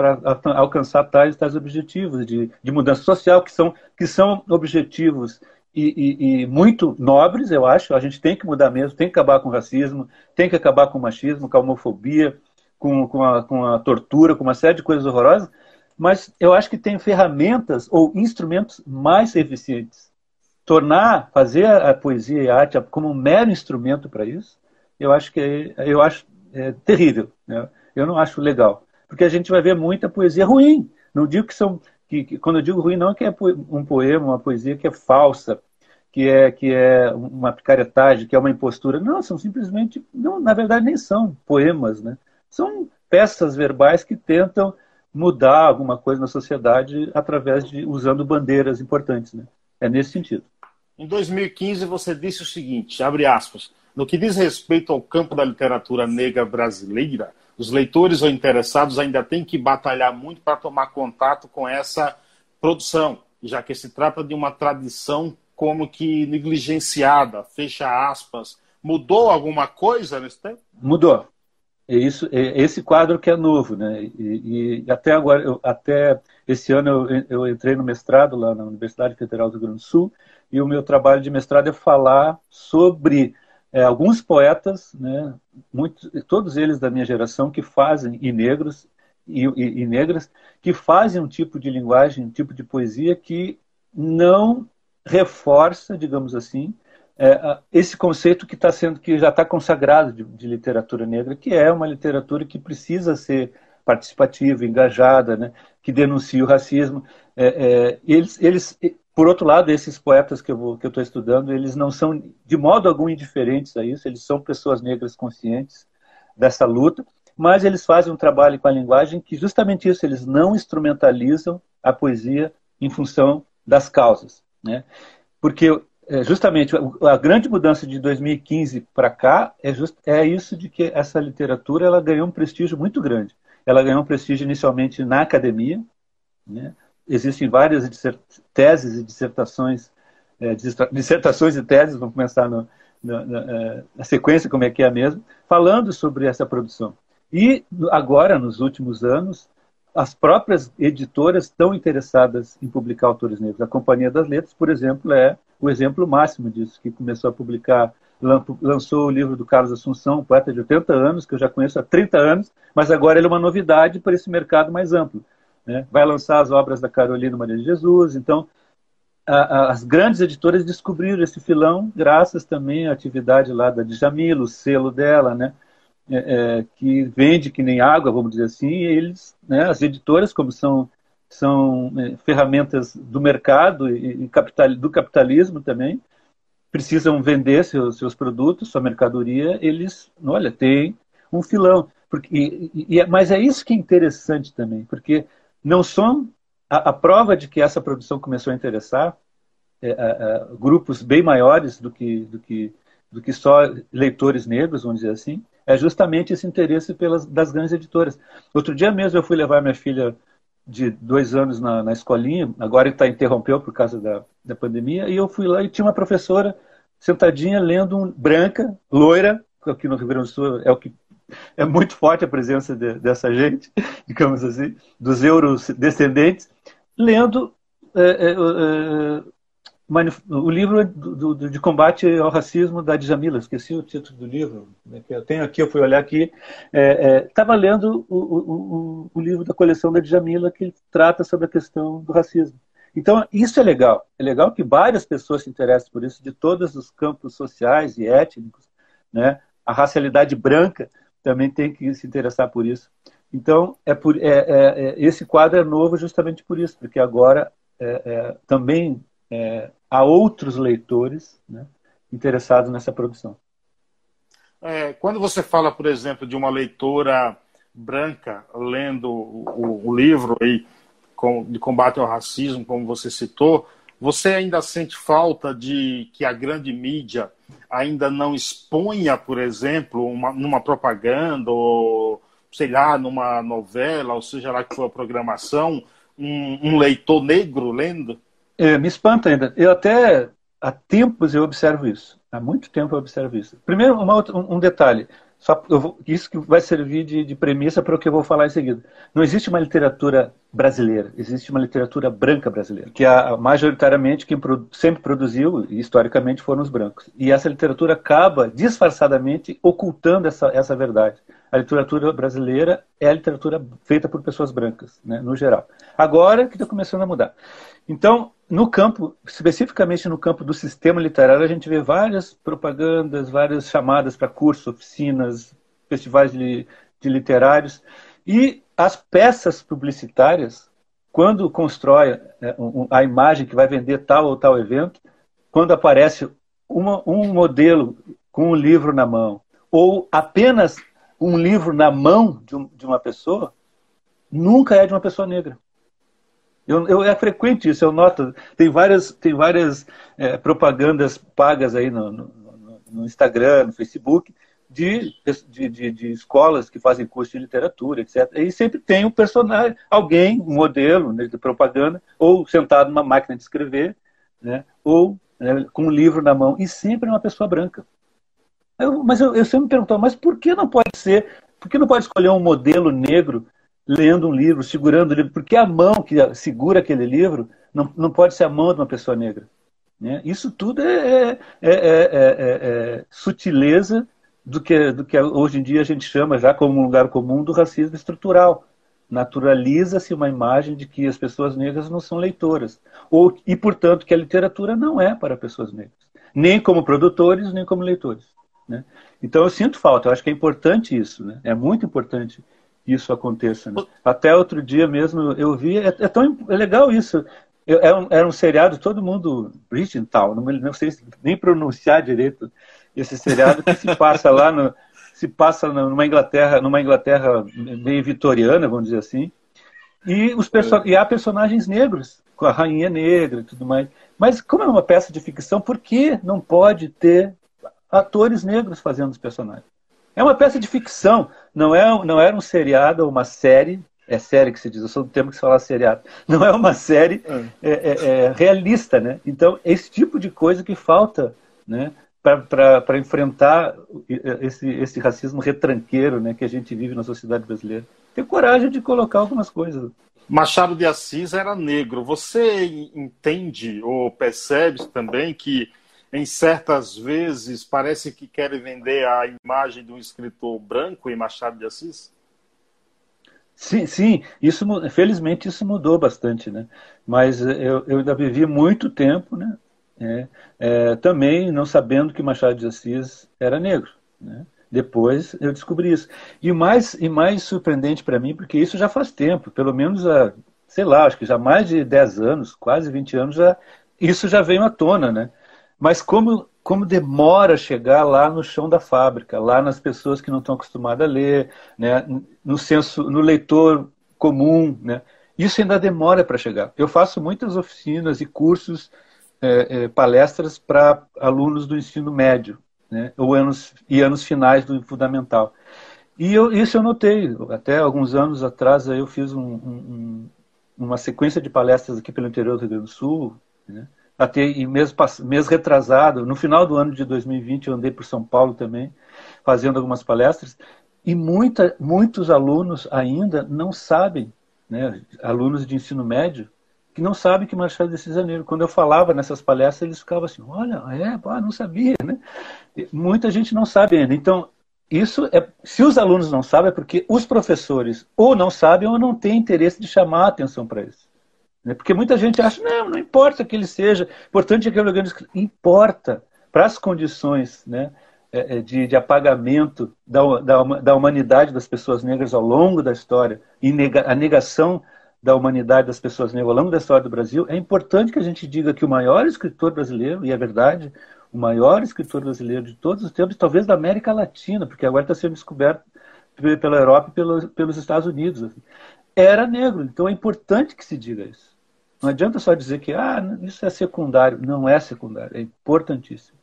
alcançar tais, tais objetivos de, de mudança social, que são, que são objetivos e, e, e, muito nobres, eu acho. A gente tem que mudar mesmo, tem que acabar com o racismo, tem que acabar com o machismo, com a homofobia, com, com, a, com a tortura, com uma série de coisas horrorosas. Mas eu acho que tem ferramentas ou instrumentos mais eficientes tornar, fazer a poesia e a arte como um mero instrumento para isso, eu acho que é, eu acho é, terrível. Né? Eu não acho legal, porque a gente vai ver muita poesia ruim. Não digo que são que, que quando eu digo ruim não é que é um poema, uma poesia que é falsa, que é que é uma picaretagem, que é uma impostura. Não, são simplesmente, não, na verdade nem são poemas, né? São peças verbais que tentam mudar alguma coisa na sociedade através de usando bandeiras importantes, né? É nesse sentido. Em 2015, você disse o seguinte, abre aspas, no que diz respeito ao campo da literatura negra brasileira, os leitores ou interessados ainda têm que batalhar muito para tomar contato com essa produção, já que se trata de uma tradição como que negligenciada, fecha aspas. Mudou alguma coisa nesse tempo? Mudou. É isso, é esse quadro que é novo, né? E, e até agora, eu, até esse ano eu, eu, entrei no mestrado lá na Universidade Federal do Rio Grande do Sul e o meu trabalho de mestrado é falar sobre é, alguns poetas, né? Muitos, todos eles da minha geração que fazem e negros e, e, e negras que fazem um tipo de linguagem, um tipo de poesia que não reforça, digamos assim, é, esse conceito que está sendo que já está consagrado de, de, literatura negra, que é uma literatura que precisa ser participativa, engajada, né, que denuncia o racismo. É, é, eles, eles, por outro lado, esses poetas que eu estou estudando, eles não são de modo algum indiferentes a isso. Eles são pessoas negras conscientes dessa luta, mas eles fazem um trabalho com a linguagem que justamente isso, eles não instrumentalizam a poesia em função das causas, né? Porque é, justamente a grande mudança de 2015 para cá é, just, é isso de que essa literatura ela ganhou um prestígio muito grande. Ela ganhou um prestígio inicialmente na academia, né? existem várias teses e dissertações, é, dissertações e teses, vamos começar no, na, é, na, sequência como é que é mesmo, falando sobre essa produção. E agora, nos últimos anos, as próprias editoras estão interessadas em publicar autores negros. A Companhia das Letras, por exemplo, é o exemplo máximo disso, que começou a publicar, lançou o livro do Carlos Assunção, um poeta de 80 anos, que eu já conheço há 30 anos, mas agora ele é uma novidade para esse mercado mais amplo. Né? Vai lançar as obras da Carolina Maria de Jesus, então a, a, as grandes editoras descobriram esse filão graças também à atividade lá da Djamila, o selo dela, né? É, é, que vende que nem água, vamos dizer assim, eles, né, as editoras, como são, são é, ferramentas do mercado e, capital, do capitalismo também, precisam vender seus, seus produtos, sua mercadoria, eles, olha, tem um filão. Porque, e, e, mas é isso que é interessante também, porque não são a, a prova de que essa produção começou a interessar é, a, grupos bem maiores do que, do que do que só leitores negros, vamos dizer assim, é justamente esse interesse pelas das grandes editoras. Outro dia mesmo eu fui levar minha filha de dois anos na, na escolinha, agora está interrompeu por causa da, da pandemia, e eu fui lá e tinha uma professora sentadinha lendo um, branca, loira, aqui no Rio Grande do Sul é o que é muito forte a presença de, dessa gente, digamos assim, dos euros descendentes, lendo é, é, o livro do, do, de combate ao racismo da Djamila, esqueci o título do livro, né, que eu tenho aqui, eu fui olhar aqui, estava é, é, lendo o, o, o, livro da coleção da Djamila que trata sobre a questão do racismo. Então, isso é legal. É legal que várias pessoas se interessem por isso, de todos os campos sociais e étnicos. Né? A racialidade branca também tem que se interessar por isso. Então, é por, é, é, é esse quadro é novo justamente por isso, porque agora também é, a outros leitores né, interessados nessa produção. É, quando você fala, por exemplo, de uma leitora branca lendo o, o livro aí, com, de combate ao racismo, como você citou, você ainda sente falta de que a grande mídia ainda não exponha, por exemplo, uma, numa propaganda ou, sei lá, numa novela, ou seja lá que for a programação, um, um leitor negro lendo? É, me espanta ainda. Eu até há tempos eu observo isso. Há muito tempo eu observo isso. Primeiro, outra, um, detalhe. Só, vou, isso que vai servir de, de premissa para o que eu vou falar em seguida. Não existe uma literatura brasileira, existe uma literatura branca brasileira, que a, majoritariamente quem sempre produziu, historicamente, foram os brancos. E essa literatura acaba disfarçadamente ocultando essa, essa verdade. A literatura brasileira é a literatura feita por pessoas brancas, né, no geral. Agora que está começando a mudar. Então, no campo, especificamente no campo do sistema literário, a gente vê várias propagandas, várias chamadas para cursos, oficinas, festivais de, de literários. E as peças publicitárias, quando constrói é, a imagem que vai vender tal ou tal evento, quando aparece uma, um modelo com um livro na mão, ou apenas um livro na mão de, um, de uma pessoa, nunca é de uma pessoa negra. Eu, eu, é frequente isso, eu noto. Tem várias, tem várias é, propagandas pagas aí no, no, no, Instagram, no Facebook, de, de, de, de, escolas que fazem curso de literatura, etc. E sempre tem um personagem, alguém, um modelo né, de propaganda, ou sentado numa máquina de escrever, né, ou né, com um livro na mão, e sempre uma pessoa branca. Eu, mas eu, eu sempre me pergunto, mas por que não pode ser Por que não pode escolher um modelo negro lendo um livro, segurando o livro? Porque a mão que segura aquele livro não, não pode ser a mão de uma pessoa negra. Né? Isso tudo é, é, é, sutileza do que, do que hoje em dia a gente chama já como um lugar comum do racismo estrutural. Naturaliza-se uma imagem de que as pessoas negras não são leitoras. Ou, e, portanto, que a literatura não é para pessoas negras. Nem como produtores, nem como leitores. Né? Então eu sinto falta, eu acho que é importante isso, né? é muito importante isso aconteça. Né? Até outro dia mesmo eu vi, é, é tão é legal isso. Eu, era, é um, era um seriado, todo mundo, Bridgetown, não, não sei nem pronunciar direito esse seriado que se passa lá no, se passa numa Inglaterra, numa Inglaterra meio vitoriana, vamos dizer assim, e, os perso e há personagens negros, com a rainha negra e tudo mais. Mas como é uma peça de ficção, por que não pode ter atores negros fazendo os personagens? É uma peça de ficção, não é não era um seriado ou uma série. É série que se diz, eu sou do tempo que se fala seriado. Não é uma série é. É, é, é realista, né? Então, esse tipo de coisa que falta, né? para enfrentar esse, esse racismo retranqueiro né, que a gente vive na sociedade brasileira. Ter coragem de colocar algumas coisas. Machado de Assis era negro. Você entende ou percebe também que, em certas vezes, parece que querem vender a imagem de um escritor branco em Machado de Assis? Sim, sim, isso felizmente isso mudou bastante, né? Mas eu, eu ainda vivi muito tempo, né? É, é, também não sabendo que Machado de Assis era negro. Né? Depois eu descobri isso. E mais, e mais surpreendente para mim, porque isso já faz tempo, pelo menos há, sei lá, acho que já mais de 10 anos, quase 20 anos, já, isso já veio à tona. Né? Mas como, como demora chegar lá no chão da fábrica, lá nas pessoas que não estão acostumadas a ler, né? no, senso, no leitor comum. Né? Isso ainda demora para chegar. Eu faço muitas oficinas e cursos é, é, palestras para alunos do ensino médio, né, ou anos, e anos finais do fundamental. E eu, isso eu notei, até alguns anos atrás eu fiz um, um, uma sequência de palestras aqui pelo interior do Rio Grande do Sul, né, até e mês, mês retrasado, no final do ano de 2020 eu andei por São Paulo também, fazendo algumas palestras, e muita, muitos alunos ainda não sabem, né, alunos de ensino médio, que não sabem que Machado de Assis é. Quando eu falava nessas palestras, eles ficavam assim, olha, é, não sabia, né? muita gente não sabe ainda. Então, isso é, se os alunos não sabem, é porque os professores ou não sabem ou não têm interesse de chamar a atenção para isso. Né? Porque muita gente acha, não, não importa que ele seja, importante é que ele organismo. Importa para as condições né, é, é, de, de apagamento da, da, da humanidade das pessoas negras ao longo da história e nega, a negação da humanidade das pessoas negras ao longo da história do Brasil, é importante que a gente diga que o maior escritor brasileiro, e é verdade, o maior escritor brasileiro de todos os tempos, talvez da América Latina, porque agora está sendo descoberto pela Europa e pelo, pelos Estados Unidos, assim, era negro. Então é importante que se diga isso. Não adianta só dizer que ah, isso é secundário. Não é secundário, é importantíssimo.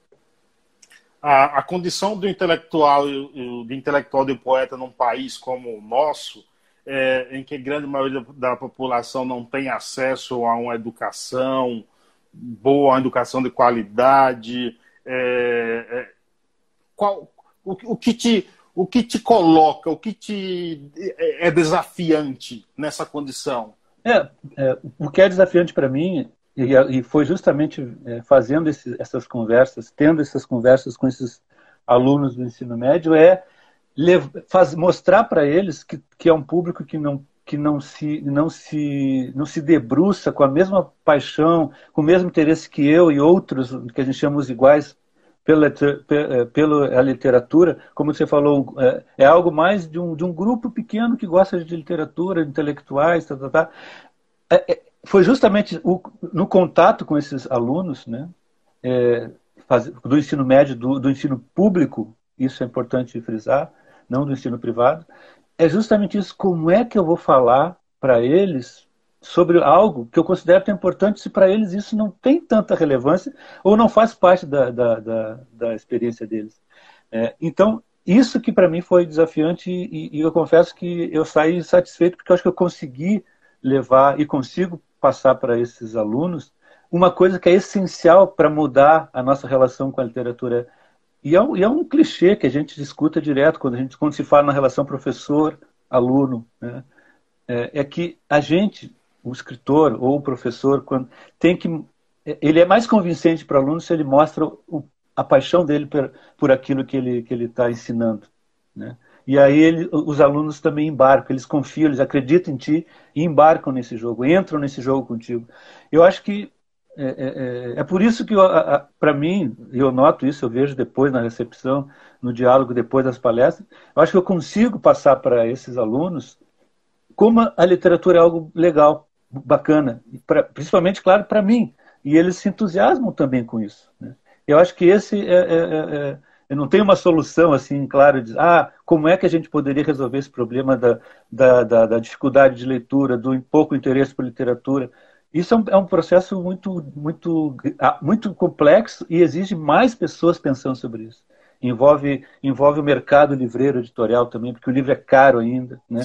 A, a condição do intelectual, do intelectual e poeta num país como o nosso é, em que grande maioria da população não tem acesso a uma educação boa, uma educação de qualidade. É, é, qual, o, o, que te, o que te coloca, o que te é, é desafiante nessa condição? É, é o que é desafiante para mim, e, e, foi justamente é, fazendo esse, essas conversas, tendo essas conversas com esses alunos do ensino médio, é faz, mostrar para eles que, que é um público que não que não se não se não se debruça com a mesma paixão, com o mesmo interesse que eu e outros que a gente chama os iguais pela, eh, pela literatura, como você falou, é, é, algo mais de um, de um grupo pequeno que gosta de literatura, intelectuais, tá, tá, tá. É, é, foi justamente o, no contato com esses alunos, né, é, faz, do ensino médio, do, do ensino público, isso é importante frisar, não do ensino privado, é justamente isso. Como é que eu vou falar para eles sobre algo que eu considero tão importante se para eles isso não tem tanta relevância ou não faz parte da, da, da, da experiência deles? É, então, isso que para mim foi desafiante e, e, eu confesso que eu saí satisfeito porque eu acho que eu consegui levar e consigo passar para esses alunos uma coisa que é essencial para mudar a nossa relação com a literatura e, é, e é um clichê que a gente escuta direto quando, a gente, quando se fala na relação professor-aluno, né? é, é que a gente, o escritor ou o professor, quando tem que ele é mais convincente para o aluno se ele mostra o, a paixão dele por, por aquilo que ele que ele está ensinando, né? E aí ele, os alunos também embarcam, eles confiam, eles acreditam em ti e embarcam nesse jogo, entram nesse jogo contigo. Eu acho que é, é, é, é por isso que, para mim, eu noto isso, eu vejo depois na recepção, no diálogo depois das palestras, eu acho que eu consigo passar para esses alunos como a literatura é algo legal, bacana, pra, principalmente, claro, para mim. E eles se entusiasmam também com isso. Né? Eu acho que esse é, é, é, é eu não tenho uma solução assim, claro, de ah, como é que a gente poderia resolver esse problema da, da, da, da dificuldade de leitura, do pouco interesse por literatura. Isso é um, é um, processo muito, muito, ah, muito complexo e exige mais pessoas pensando sobre isso. Envolve, envolve o mercado livreiro editorial também, porque o livro é caro ainda. Né?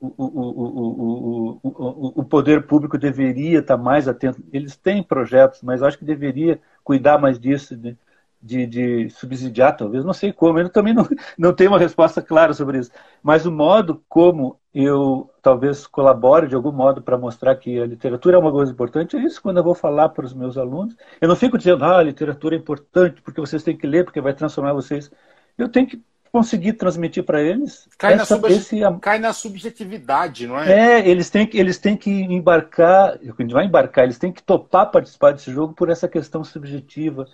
O, o, o, o, poder público deveria estar mais atento. Eles têm projetos, mas acho que deveria cuidar mais disso. Né? de, de, subsidiar, talvez, não sei como, eu também não, não tenho uma resposta clara sobre isso. Mas o modo como eu talvez colabore de algum modo para mostrar que a literatura é uma coisa importante, é isso quando eu vou falar para os meus alunos. Eu não fico dizendo, ah, a literatura é importante porque vocês têm que ler, porque vai transformar vocês. Eu tenho que conseguir transmitir para eles. Cai, na. Cai na subjetividade, não é? É, eles têm que, eles têm que embarcar, não é embarcar, eles têm que topar participar desse jogo por essa questão subjetiva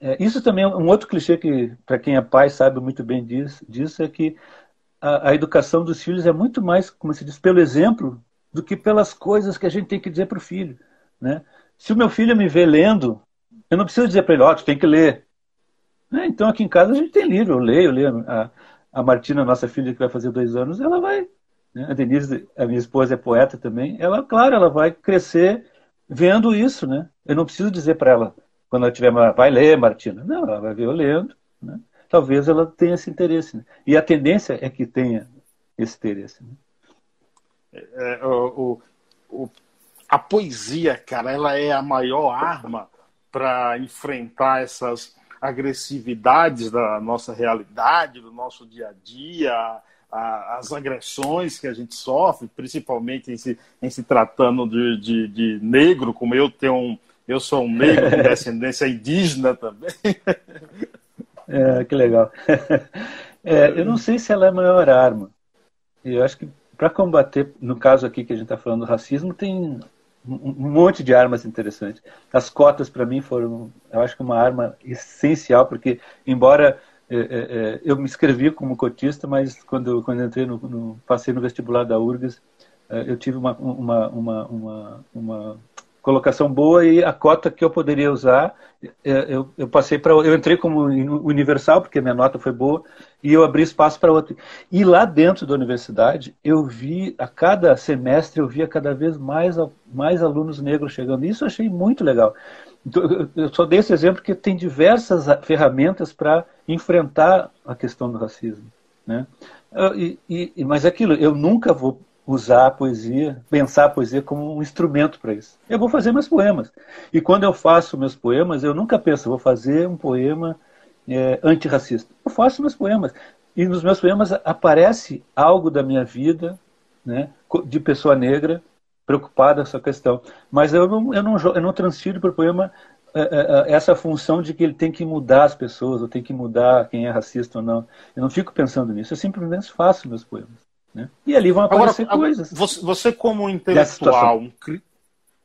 é, isso também é um outro clichê que, para quem é pai, sabe muito bem disso, disso é que a, a, educação dos filhos é muito mais, como se diz, pelo exemplo do que pelas coisas que a gente tem que dizer para o filho. Né? Se o meu filho me vê lendo, eu não preciso dizer para ele, ó, oh, tu tem que ler. É, então aqui em casa a gente tem livro, eu leio, eu leio. A, a Martina, nossa filha que vai fazer dois anos, ela vai. Né? A Denise, a minha esposa é poeta também. Ela, claro, ela vai crescer vendo isso, né? Eu não preciso dizer para ela, quando ela tiver, vai ler, Martina. Não, ela vai ver eu lendo. Né? Talvez ela tenha esse interesse. Né? E a tendência é que tenha esse interesse. Né? É, é o, o, a poesia, cara, ela é a maior arma para enfrentar essas agressividades da nossa realidade, do nosso dia a dia, a, as agressões que a gente sofre, principalmente em se, em se tratando de, de, de negro, como eu tenho um, eu sou um negro de descendência indígena também. É, que legal. É, eu não sei se ela é a maior arma. Eu acho que para combater, no caso aqui que a gente está falando do racismo, tem um monte de armas interessantes. As cotas, para mim, foram, eu acho que uma arma essencial, porque, embora é, é, é, eu me inscrevi como cotista, mas quando, quando entrei no, no, passei no vestibular da URGS, é, eu tive uma, uma, uma, uma, uma colocação boa e a cota que eu poderia usar, é, eu, eu passei para. Eu entrei como universal, porque minha nota foi boa, e eu abri espaço para outro. E lá dentro da universidade, eu vi, a cada semestre, eu via cada vez mais, mais alunos negros chegando. Isso eu achei muito legal. Então, eu só dei esse exemplo porque tem diversas ferramentas para enfrentar a questão do racismo. Né? E, e, mas aquilo, eu nunca vou usar a poesia, pensar a poesia como um instrumento para isso. Eu vou fazer meus poemas. E quando eu faço meus poemas, eu nunca penso, vou fazer um poema é, antirracista. Eu faço meus poemas. E nos meus poemas aparece algo da minha vida, né, de pessoa negra, preocupada com essa questão. Mas eu não, eu não, eu não transfiro para o poema é, é, é, essa função de que ele tem que mudar as pessoas, ou tem que mudar quem é racista ou não. Eu não fico pensando nisso, eu simplesmente faço meus poemas. Né? E ali vão aparecer Agora, coisas. Você, você, como um intelectual um,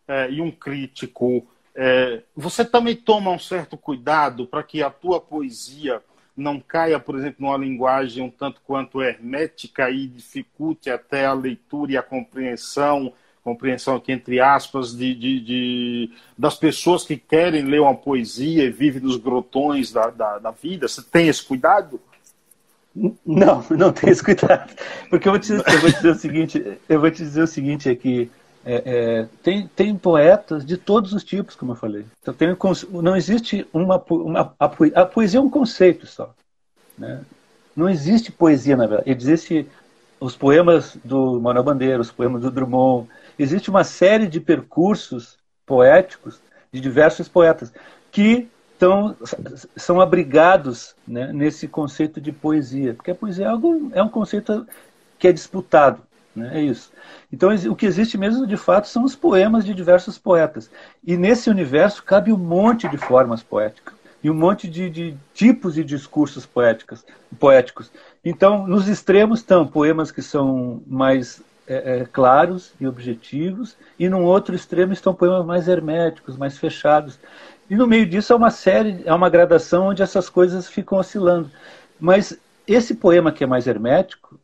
é, e um crítico, é, você também toma um certo cuidado para que a tua poesia não caia, por exemplo, numa linguagem um tanto quanto hermética e dificulte até a leitura e a compreensão, compreensão aqui entre aspas, de, de, de das pessoas que querem ler uma poesia e vivem nos grotões da, da, da vida. Você tem esse cuidado? Não, não tenho escutado. Porque eu vou te, eu vou te dizer o seguinte, eu vou te dizer o seguinte aqui. É, é, tem, tem poetas de todos os tipos, como eu falei. Então, tem, não existe uma, uma a, a, poesia é um conceito só. Né? Não existe poesia, na verdade. Existe os poemas do Manuel Bandeira, os poemas do Drummond. Existe uma série de percursos poéticos de diversos poetas que tão, são abrigados né, nesse conceito de poesia, porque a poesia é, algo, é um conceito que é disputado, né, é isso. Então, o que existe mesmo, de fato, são os poemas de diversos poetas. E nesse universo cabe um monte de formas poéticas e um monte de, de tipos de discursos poéticos. Então, nos extremos estão poemas que são mais é, é, claros e objetivos, e num outro extremo estão poemas mais herméticos, mais fechados. E no meio disso é uma série, é uma gradação onde essas coisas ficam oscilando. Mas esse poema que é mais hermético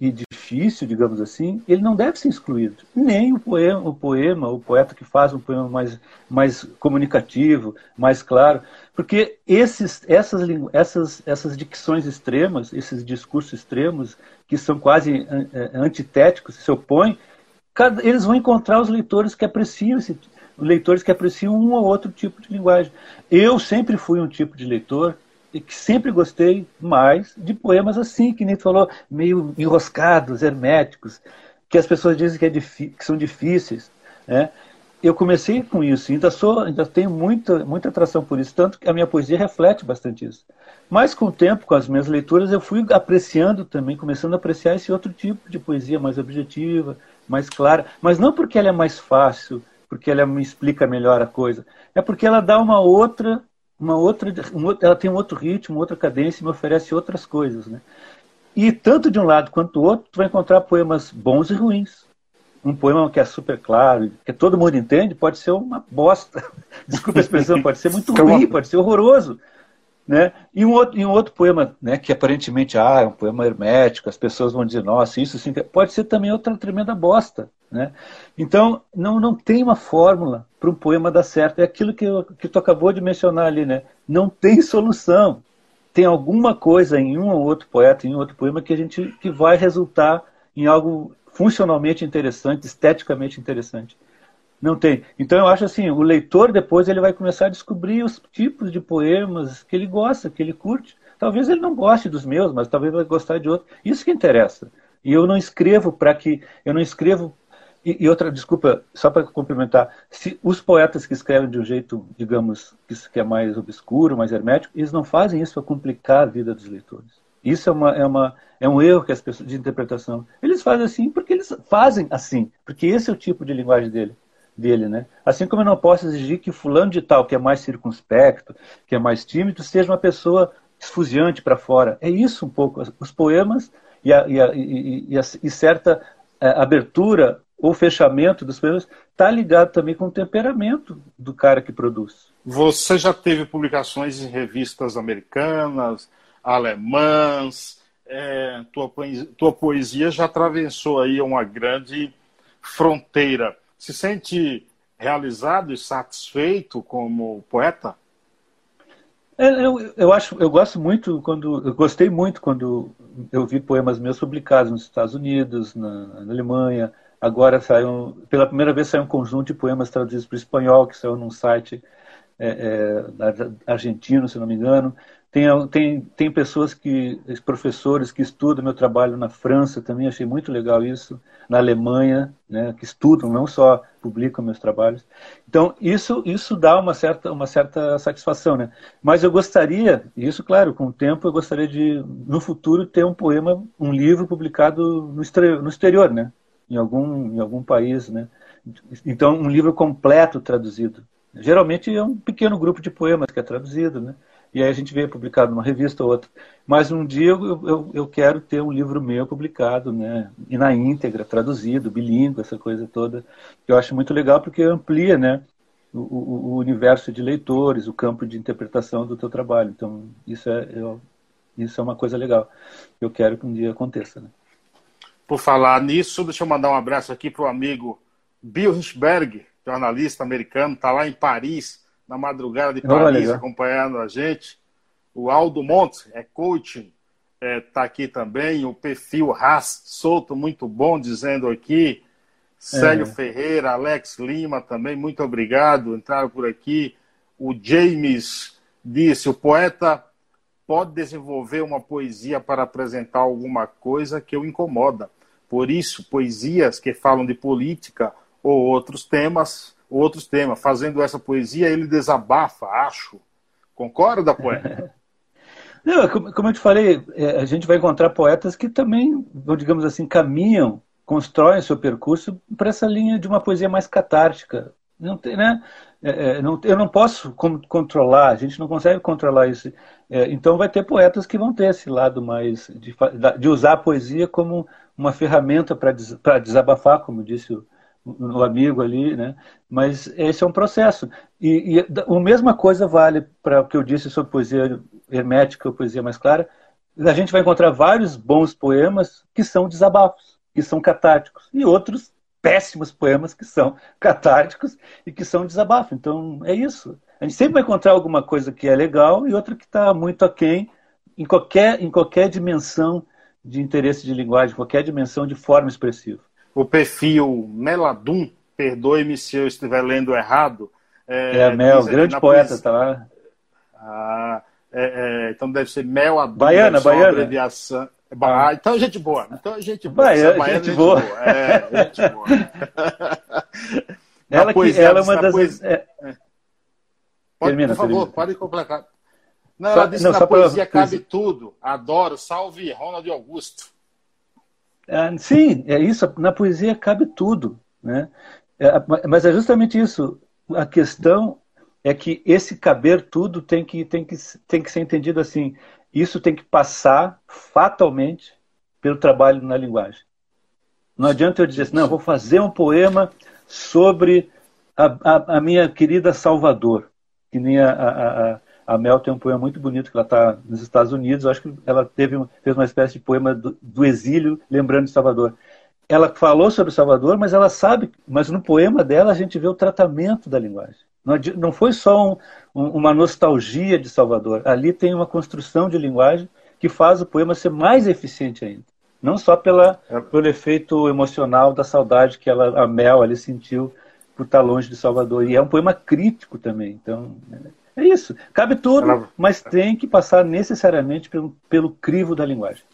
e difícil, digamos assim, ele não deve ser excluído. Nem o poema, o poema, o poeta que faz um poema mais, mais comunicativo, mais claro, porque esses, essas, essas, essas dicções extremas, esses discursos extremos, que são quase é, antitéticos, se opõem, eles vão encontrar os leitores que apreciam esse, leitores que apreciam um ou outro tipo de linguagem. Eu sempre fui um tipo de leitor e que sempre gostei mais de poemas assim, que nem tu falou, meio enroscados, herméticos, que as pessoas dizem que, é que são difíceis. Né? Eu comecei com isso, ainda sou, ainda tenho muita, muita atração por isso, tanto que a minha poesia reflete bastante isso. Mas com o tempo, com as minhas leituras, eu fui apreciando também, começando a apreciar esse outro tipo de poesia mais objetiva, mais clara, mas não porque ela é mais fácil, porque ela me explica melhor a coisa. É porque ela dá uma outra, uma outra, um, ela tem um outro ritmo, outra cadência me oferece outras coisas, né? E tanto de um lado quanto do outro, tu vai encontrar poemas bons e ruins. Um poema que é super claro, que todo mundo entende, pode ser uma bosta. Desculpa a expressão, pode ser muito ruim, pode ser horroroso. Né? E, um outro, e um outro poema, né, que aparentemente ah, é um poema hermético, as pessoas vão dizer, nossa, isso sim, pode ser também outra tremenda bosta. Né? Então, não, não tem uma fórmula para um poema dar certo. É aquilo que, eu, que tu acabou de mencionar ali, né? Não tem solução. Tem alguma coisa em um ou outro poeta, em um outro poema, que a gente que vai resultar em algo funcionalmente interessante, esteticamente interessante. Não tem. Então eu acho assim, o leitor depois ele vai começar a descobrir os tipos de poemas que ele gosta, que ele curte. Talvez ele não goste dos meus, mas talvez vai gostar de outro. Isso que interessa. E eu não escrevo para que eu não escrevo e, e outra, desculpa, só para complementar, se os poetas que escrevem de um jeito, digamos, que é mais obscuro, mais hermético, eles não fazem isso para complicar a vida dos leitores. Isso é, uma, é, uma, é um erro que as pessoas de interpretação. Eles fazem assim porque eles fazem assim, porque esse é o tipo de linguagem dele dele, né? Assim como eu não posso exigir que fulano de tal, que é mais circunspecto, que é mais tímido, seja uma pessoa esfuziante para fora. É isso um pouco. Os poemas e, a, e, a, e, a, e certa é, abertura ou fechamento dos poemas está ligado também com o temperamento do cara que produz. Você já teve publicações em revistas americanas, alemãs, é, tua, poesia, tua poesia já atravessou aí uma grande fronteira. Se sente realizado e satisfeito como poeta? É, eu, eu acho, eu gosto muito quando, eu gostei muito quando eu vi poemas meus publicados nos Estados Unidos, na, na Alemanha, Agora saiu, pela primeira vez saiu um conjunto de poemas traduzidos para o espanhol, que saiu num site é, é, argentino, se não me engano. Tem, tem, tem pessoas que, professores que estudam meu trabalho na França também, achei muito legal isso, na Alemanha, né, que estudam, não só publicam meus trabalhos. Então, isso, isso dá uma certa, uma certa satisfação, né? Mas eu gostaria, isso, claro, com o tempo, eu gostaria de, no futuro, ter um poema, um livro publicado no no exterior né? Em algum, em algum país, né? Então, um livro completo traduzido. Geralmente é um pequeno grupo de poemas que é traduzido, né? E aí a gente vê publicado numa revista ou outra. Mas um dia eu, eu, eu, quero ter um livro meu publicado, né? E na íntegra, traduzido, bilíngue, essa coisa toda. Que eu acho muito legal porque amplia, né? O, o, o, universo de leitores, o campo de interpretação do teu trabalho. Então, isso é, eu, isso é uma coisa legal. Eu quero que um dia aconteça, né? Por falar nisso, deixa eu mandar um abraço aqui para o amigo Bill Hirschberg, jornalista americano, está lá em Paris, na madrugada de Paris, acompanhando a gente. O Aldo Montes, é coaching, está é, tá aqui também. O perfil Haas Solto, muito bom, dizendo aqui. Célio é. Ferreira, Alex Lima também, muito obrigado. Entraram por aqui. O James disse: o poeta pode desenvolver uma poesia para apresentar alguma coisa que o incomoda. Por isso, poesias que falam de política ou outros temas, outros temas. Fazendo essa poesia, ele desabafa, acho, Concorda, poeta? Não, como eu te falei, é, a gente vai encontrar poetas que também, digamos assim, caminham, constroem seu percurso para essa linha de uma poesia mais catártica. Não tem, né? É, é não, eu não posso controlar, a gente não consegue controlar isso. É, então vai ter poetas que vão ter esse lado mais de, de usar a poesia como uma ferramenta para desabafar, como disse o, o amigo ali, né? Mas esse é um processo. E, e a mesma coisa vale para o que eu disse sobre poesia hermética poesia mais clara. A gente vai encontrar vários bons poemas que são desabafos, que são catárticos, e outros péssimos poemas que são catárticos e que são desabafos. Então é isso. A gente sempre vai encontrar alguma coisa que é legal e outra que está muito aquém em qualquer, em qualquer dimensão de interesse de linguagem, qualquer dimensão de forma expressiva o perfil Meladum, perdoe-me se eu estiver lendo errado. É, é Mel, grande poeta, poesia... tá lá. Ah, é, é, então deve ser Mel Adum. Baiana, baiana. Abreviação. Ah. Então, gente boa. Então, gente boa. Baiana, baiana gente, boa. boa. É, gente boa. ela, poesia, que, ela é uma das. Poesia... É. é. Pode, termina, por favor, termina. pode completar. Não, ela disse não, que na poesia pra... cabe tudo. Adoro. Salve Ronald Augusto. Ah, sim, é isso. Na poesia cabe tudo, né? É, mas é justamente isso. A questão é que esse caber tudo tem que, tem que, tem que ser entendido assim. Isso tem que passar fatalmente pelo trabalho na linguagem. Não adianta eu dizer assim, não, vou fazer um poema sobre a, a, a minha querida Salvador, que nem a, a, a Mel tem um poema muito bonito que ela está nos Estados Unidos. Eu acho que ela teve, fez uma espécie de poema do, do, exílio, lembrando de Salvador. Ela falou sobre Salvador, mas ela sabe, mas no poema dela a gente vê o tratamento da linguagem. Não, não foi só um, uma nostalgia de Salvador. Ali tem uma construção de linguagem que faz o poema ser mais eficiente ainda. Não só pela, é. pelo efeito emocional da saudade que ela, a Mel ali sentiu por estar longe de Salvador. E é um poema crítico também. Então, né? É isso. Cabe tudo, mas tem que passar necessariamente pelo, pelo crivo da linguagem.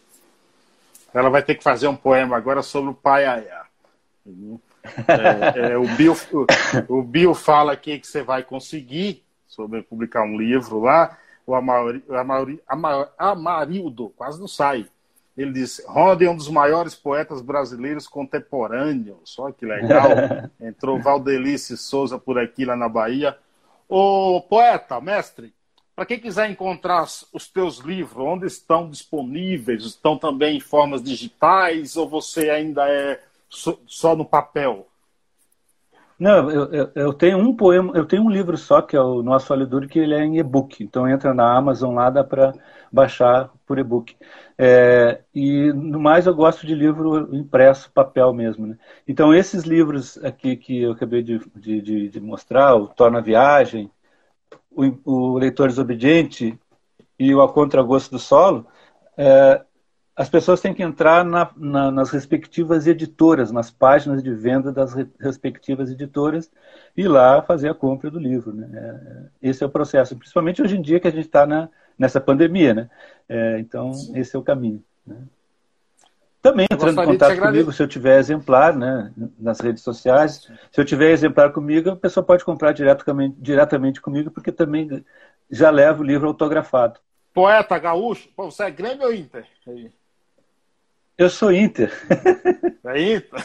Ela vai ter que fazer um poema agora sobre o Paiaiá. É, é, o, Bill, o, o Bill fala aqui que você vai conseguir sobre publicar um livro lá. O Amari, Amari, Amar, Amarildo, quase não sai. Ele diz: Ronda é um dos maiores poetas brasileiros contemporâneos. Olha que legal. Entrou Valdelice Souza por aqui, lá na Bahia. Ô poeta, mestre, para quem quiser encontrar os teus livros, onde estão disponíveis? Estão também em formas digitais ou você ainda é só no papel? Não, eu, eu, eu, tenho um poema, eu tenho um livro só, que é o Nosso Olho Duro, que ele é em e-book. Então entra na Amazon lá, dá para baixar por e-book. É, e no mais eu gosto de livro impresso, papel mesmo. Né? Então esses livros aqui que eu acabei de, de, de mostrar, o Torna Viagem, o, o Leitor Desobediente e o A Contragosto do Solo, é, as pessoas têm que entrar na, na, nas respectivas editoras, nas páginas de venda das re, respectivas editoras e lá fazer a compra do livro. Né? É, esse é o processo, principalmente hoje em dia que a gente está nessa pandemia. Né? É, então, Sim. esse é o caminho. Né? Também entrando em contato comigo, se eu tiver exemplar né, nas redes sociais. Se eu tiver exemplar comigo, a pessoa pode comprar diretamente, diretamente comigo, porque também já levo o livro autografado. Poeta gaúcho, Pô, você é Grêmio ou Inter? Eu sou Inter. É Inter?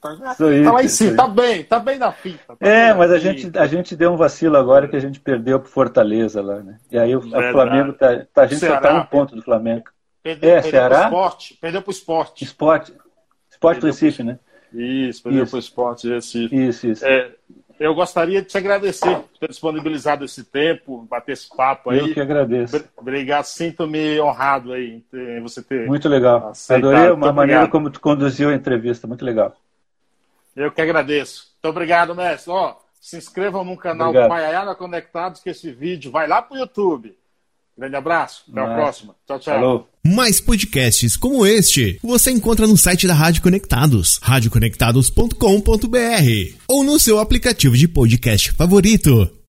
tá, sou Inter, tá lá em cima, tá bem, tá bem na fita. Tá é, mas a gente, a gente deu um vacilo agora que a gente perdeu pro Fortaleza lá, né? E aí o, o Flamengo tá, tá, A gente Ceará, só tá um ponto do Flamengo. Perdeu, é, perdeu Ceará? Pro esporte, perdeu pro esporte. Esporte. Esporte do Recife, pro... né? Isso, perdeu isso. pro esporte Recife. Isso, isso. É, eu gostaria de te agradecer por ter disponibilizado esse tempo, bater esse papo aí. Eu que agradeço. Obrigado, sinto-me honrado aí em você ter. Muito legal. Aceitado. Adorei a maneira como tu conduziu a entrevista, muito legal. Eu que agradeço. Muito obrigado, mestre. Ó, se inscrevam no canal Paiaiana Conectados, que esse vídeo vai lá para o YouTube. Grande abraço, até a próxima. Tchau, tchau. Falou. Mais podcasts como este você encontra no site da Rádio Conectados, radioconectados.com.br ou no seu aplicativo de podcast favorito.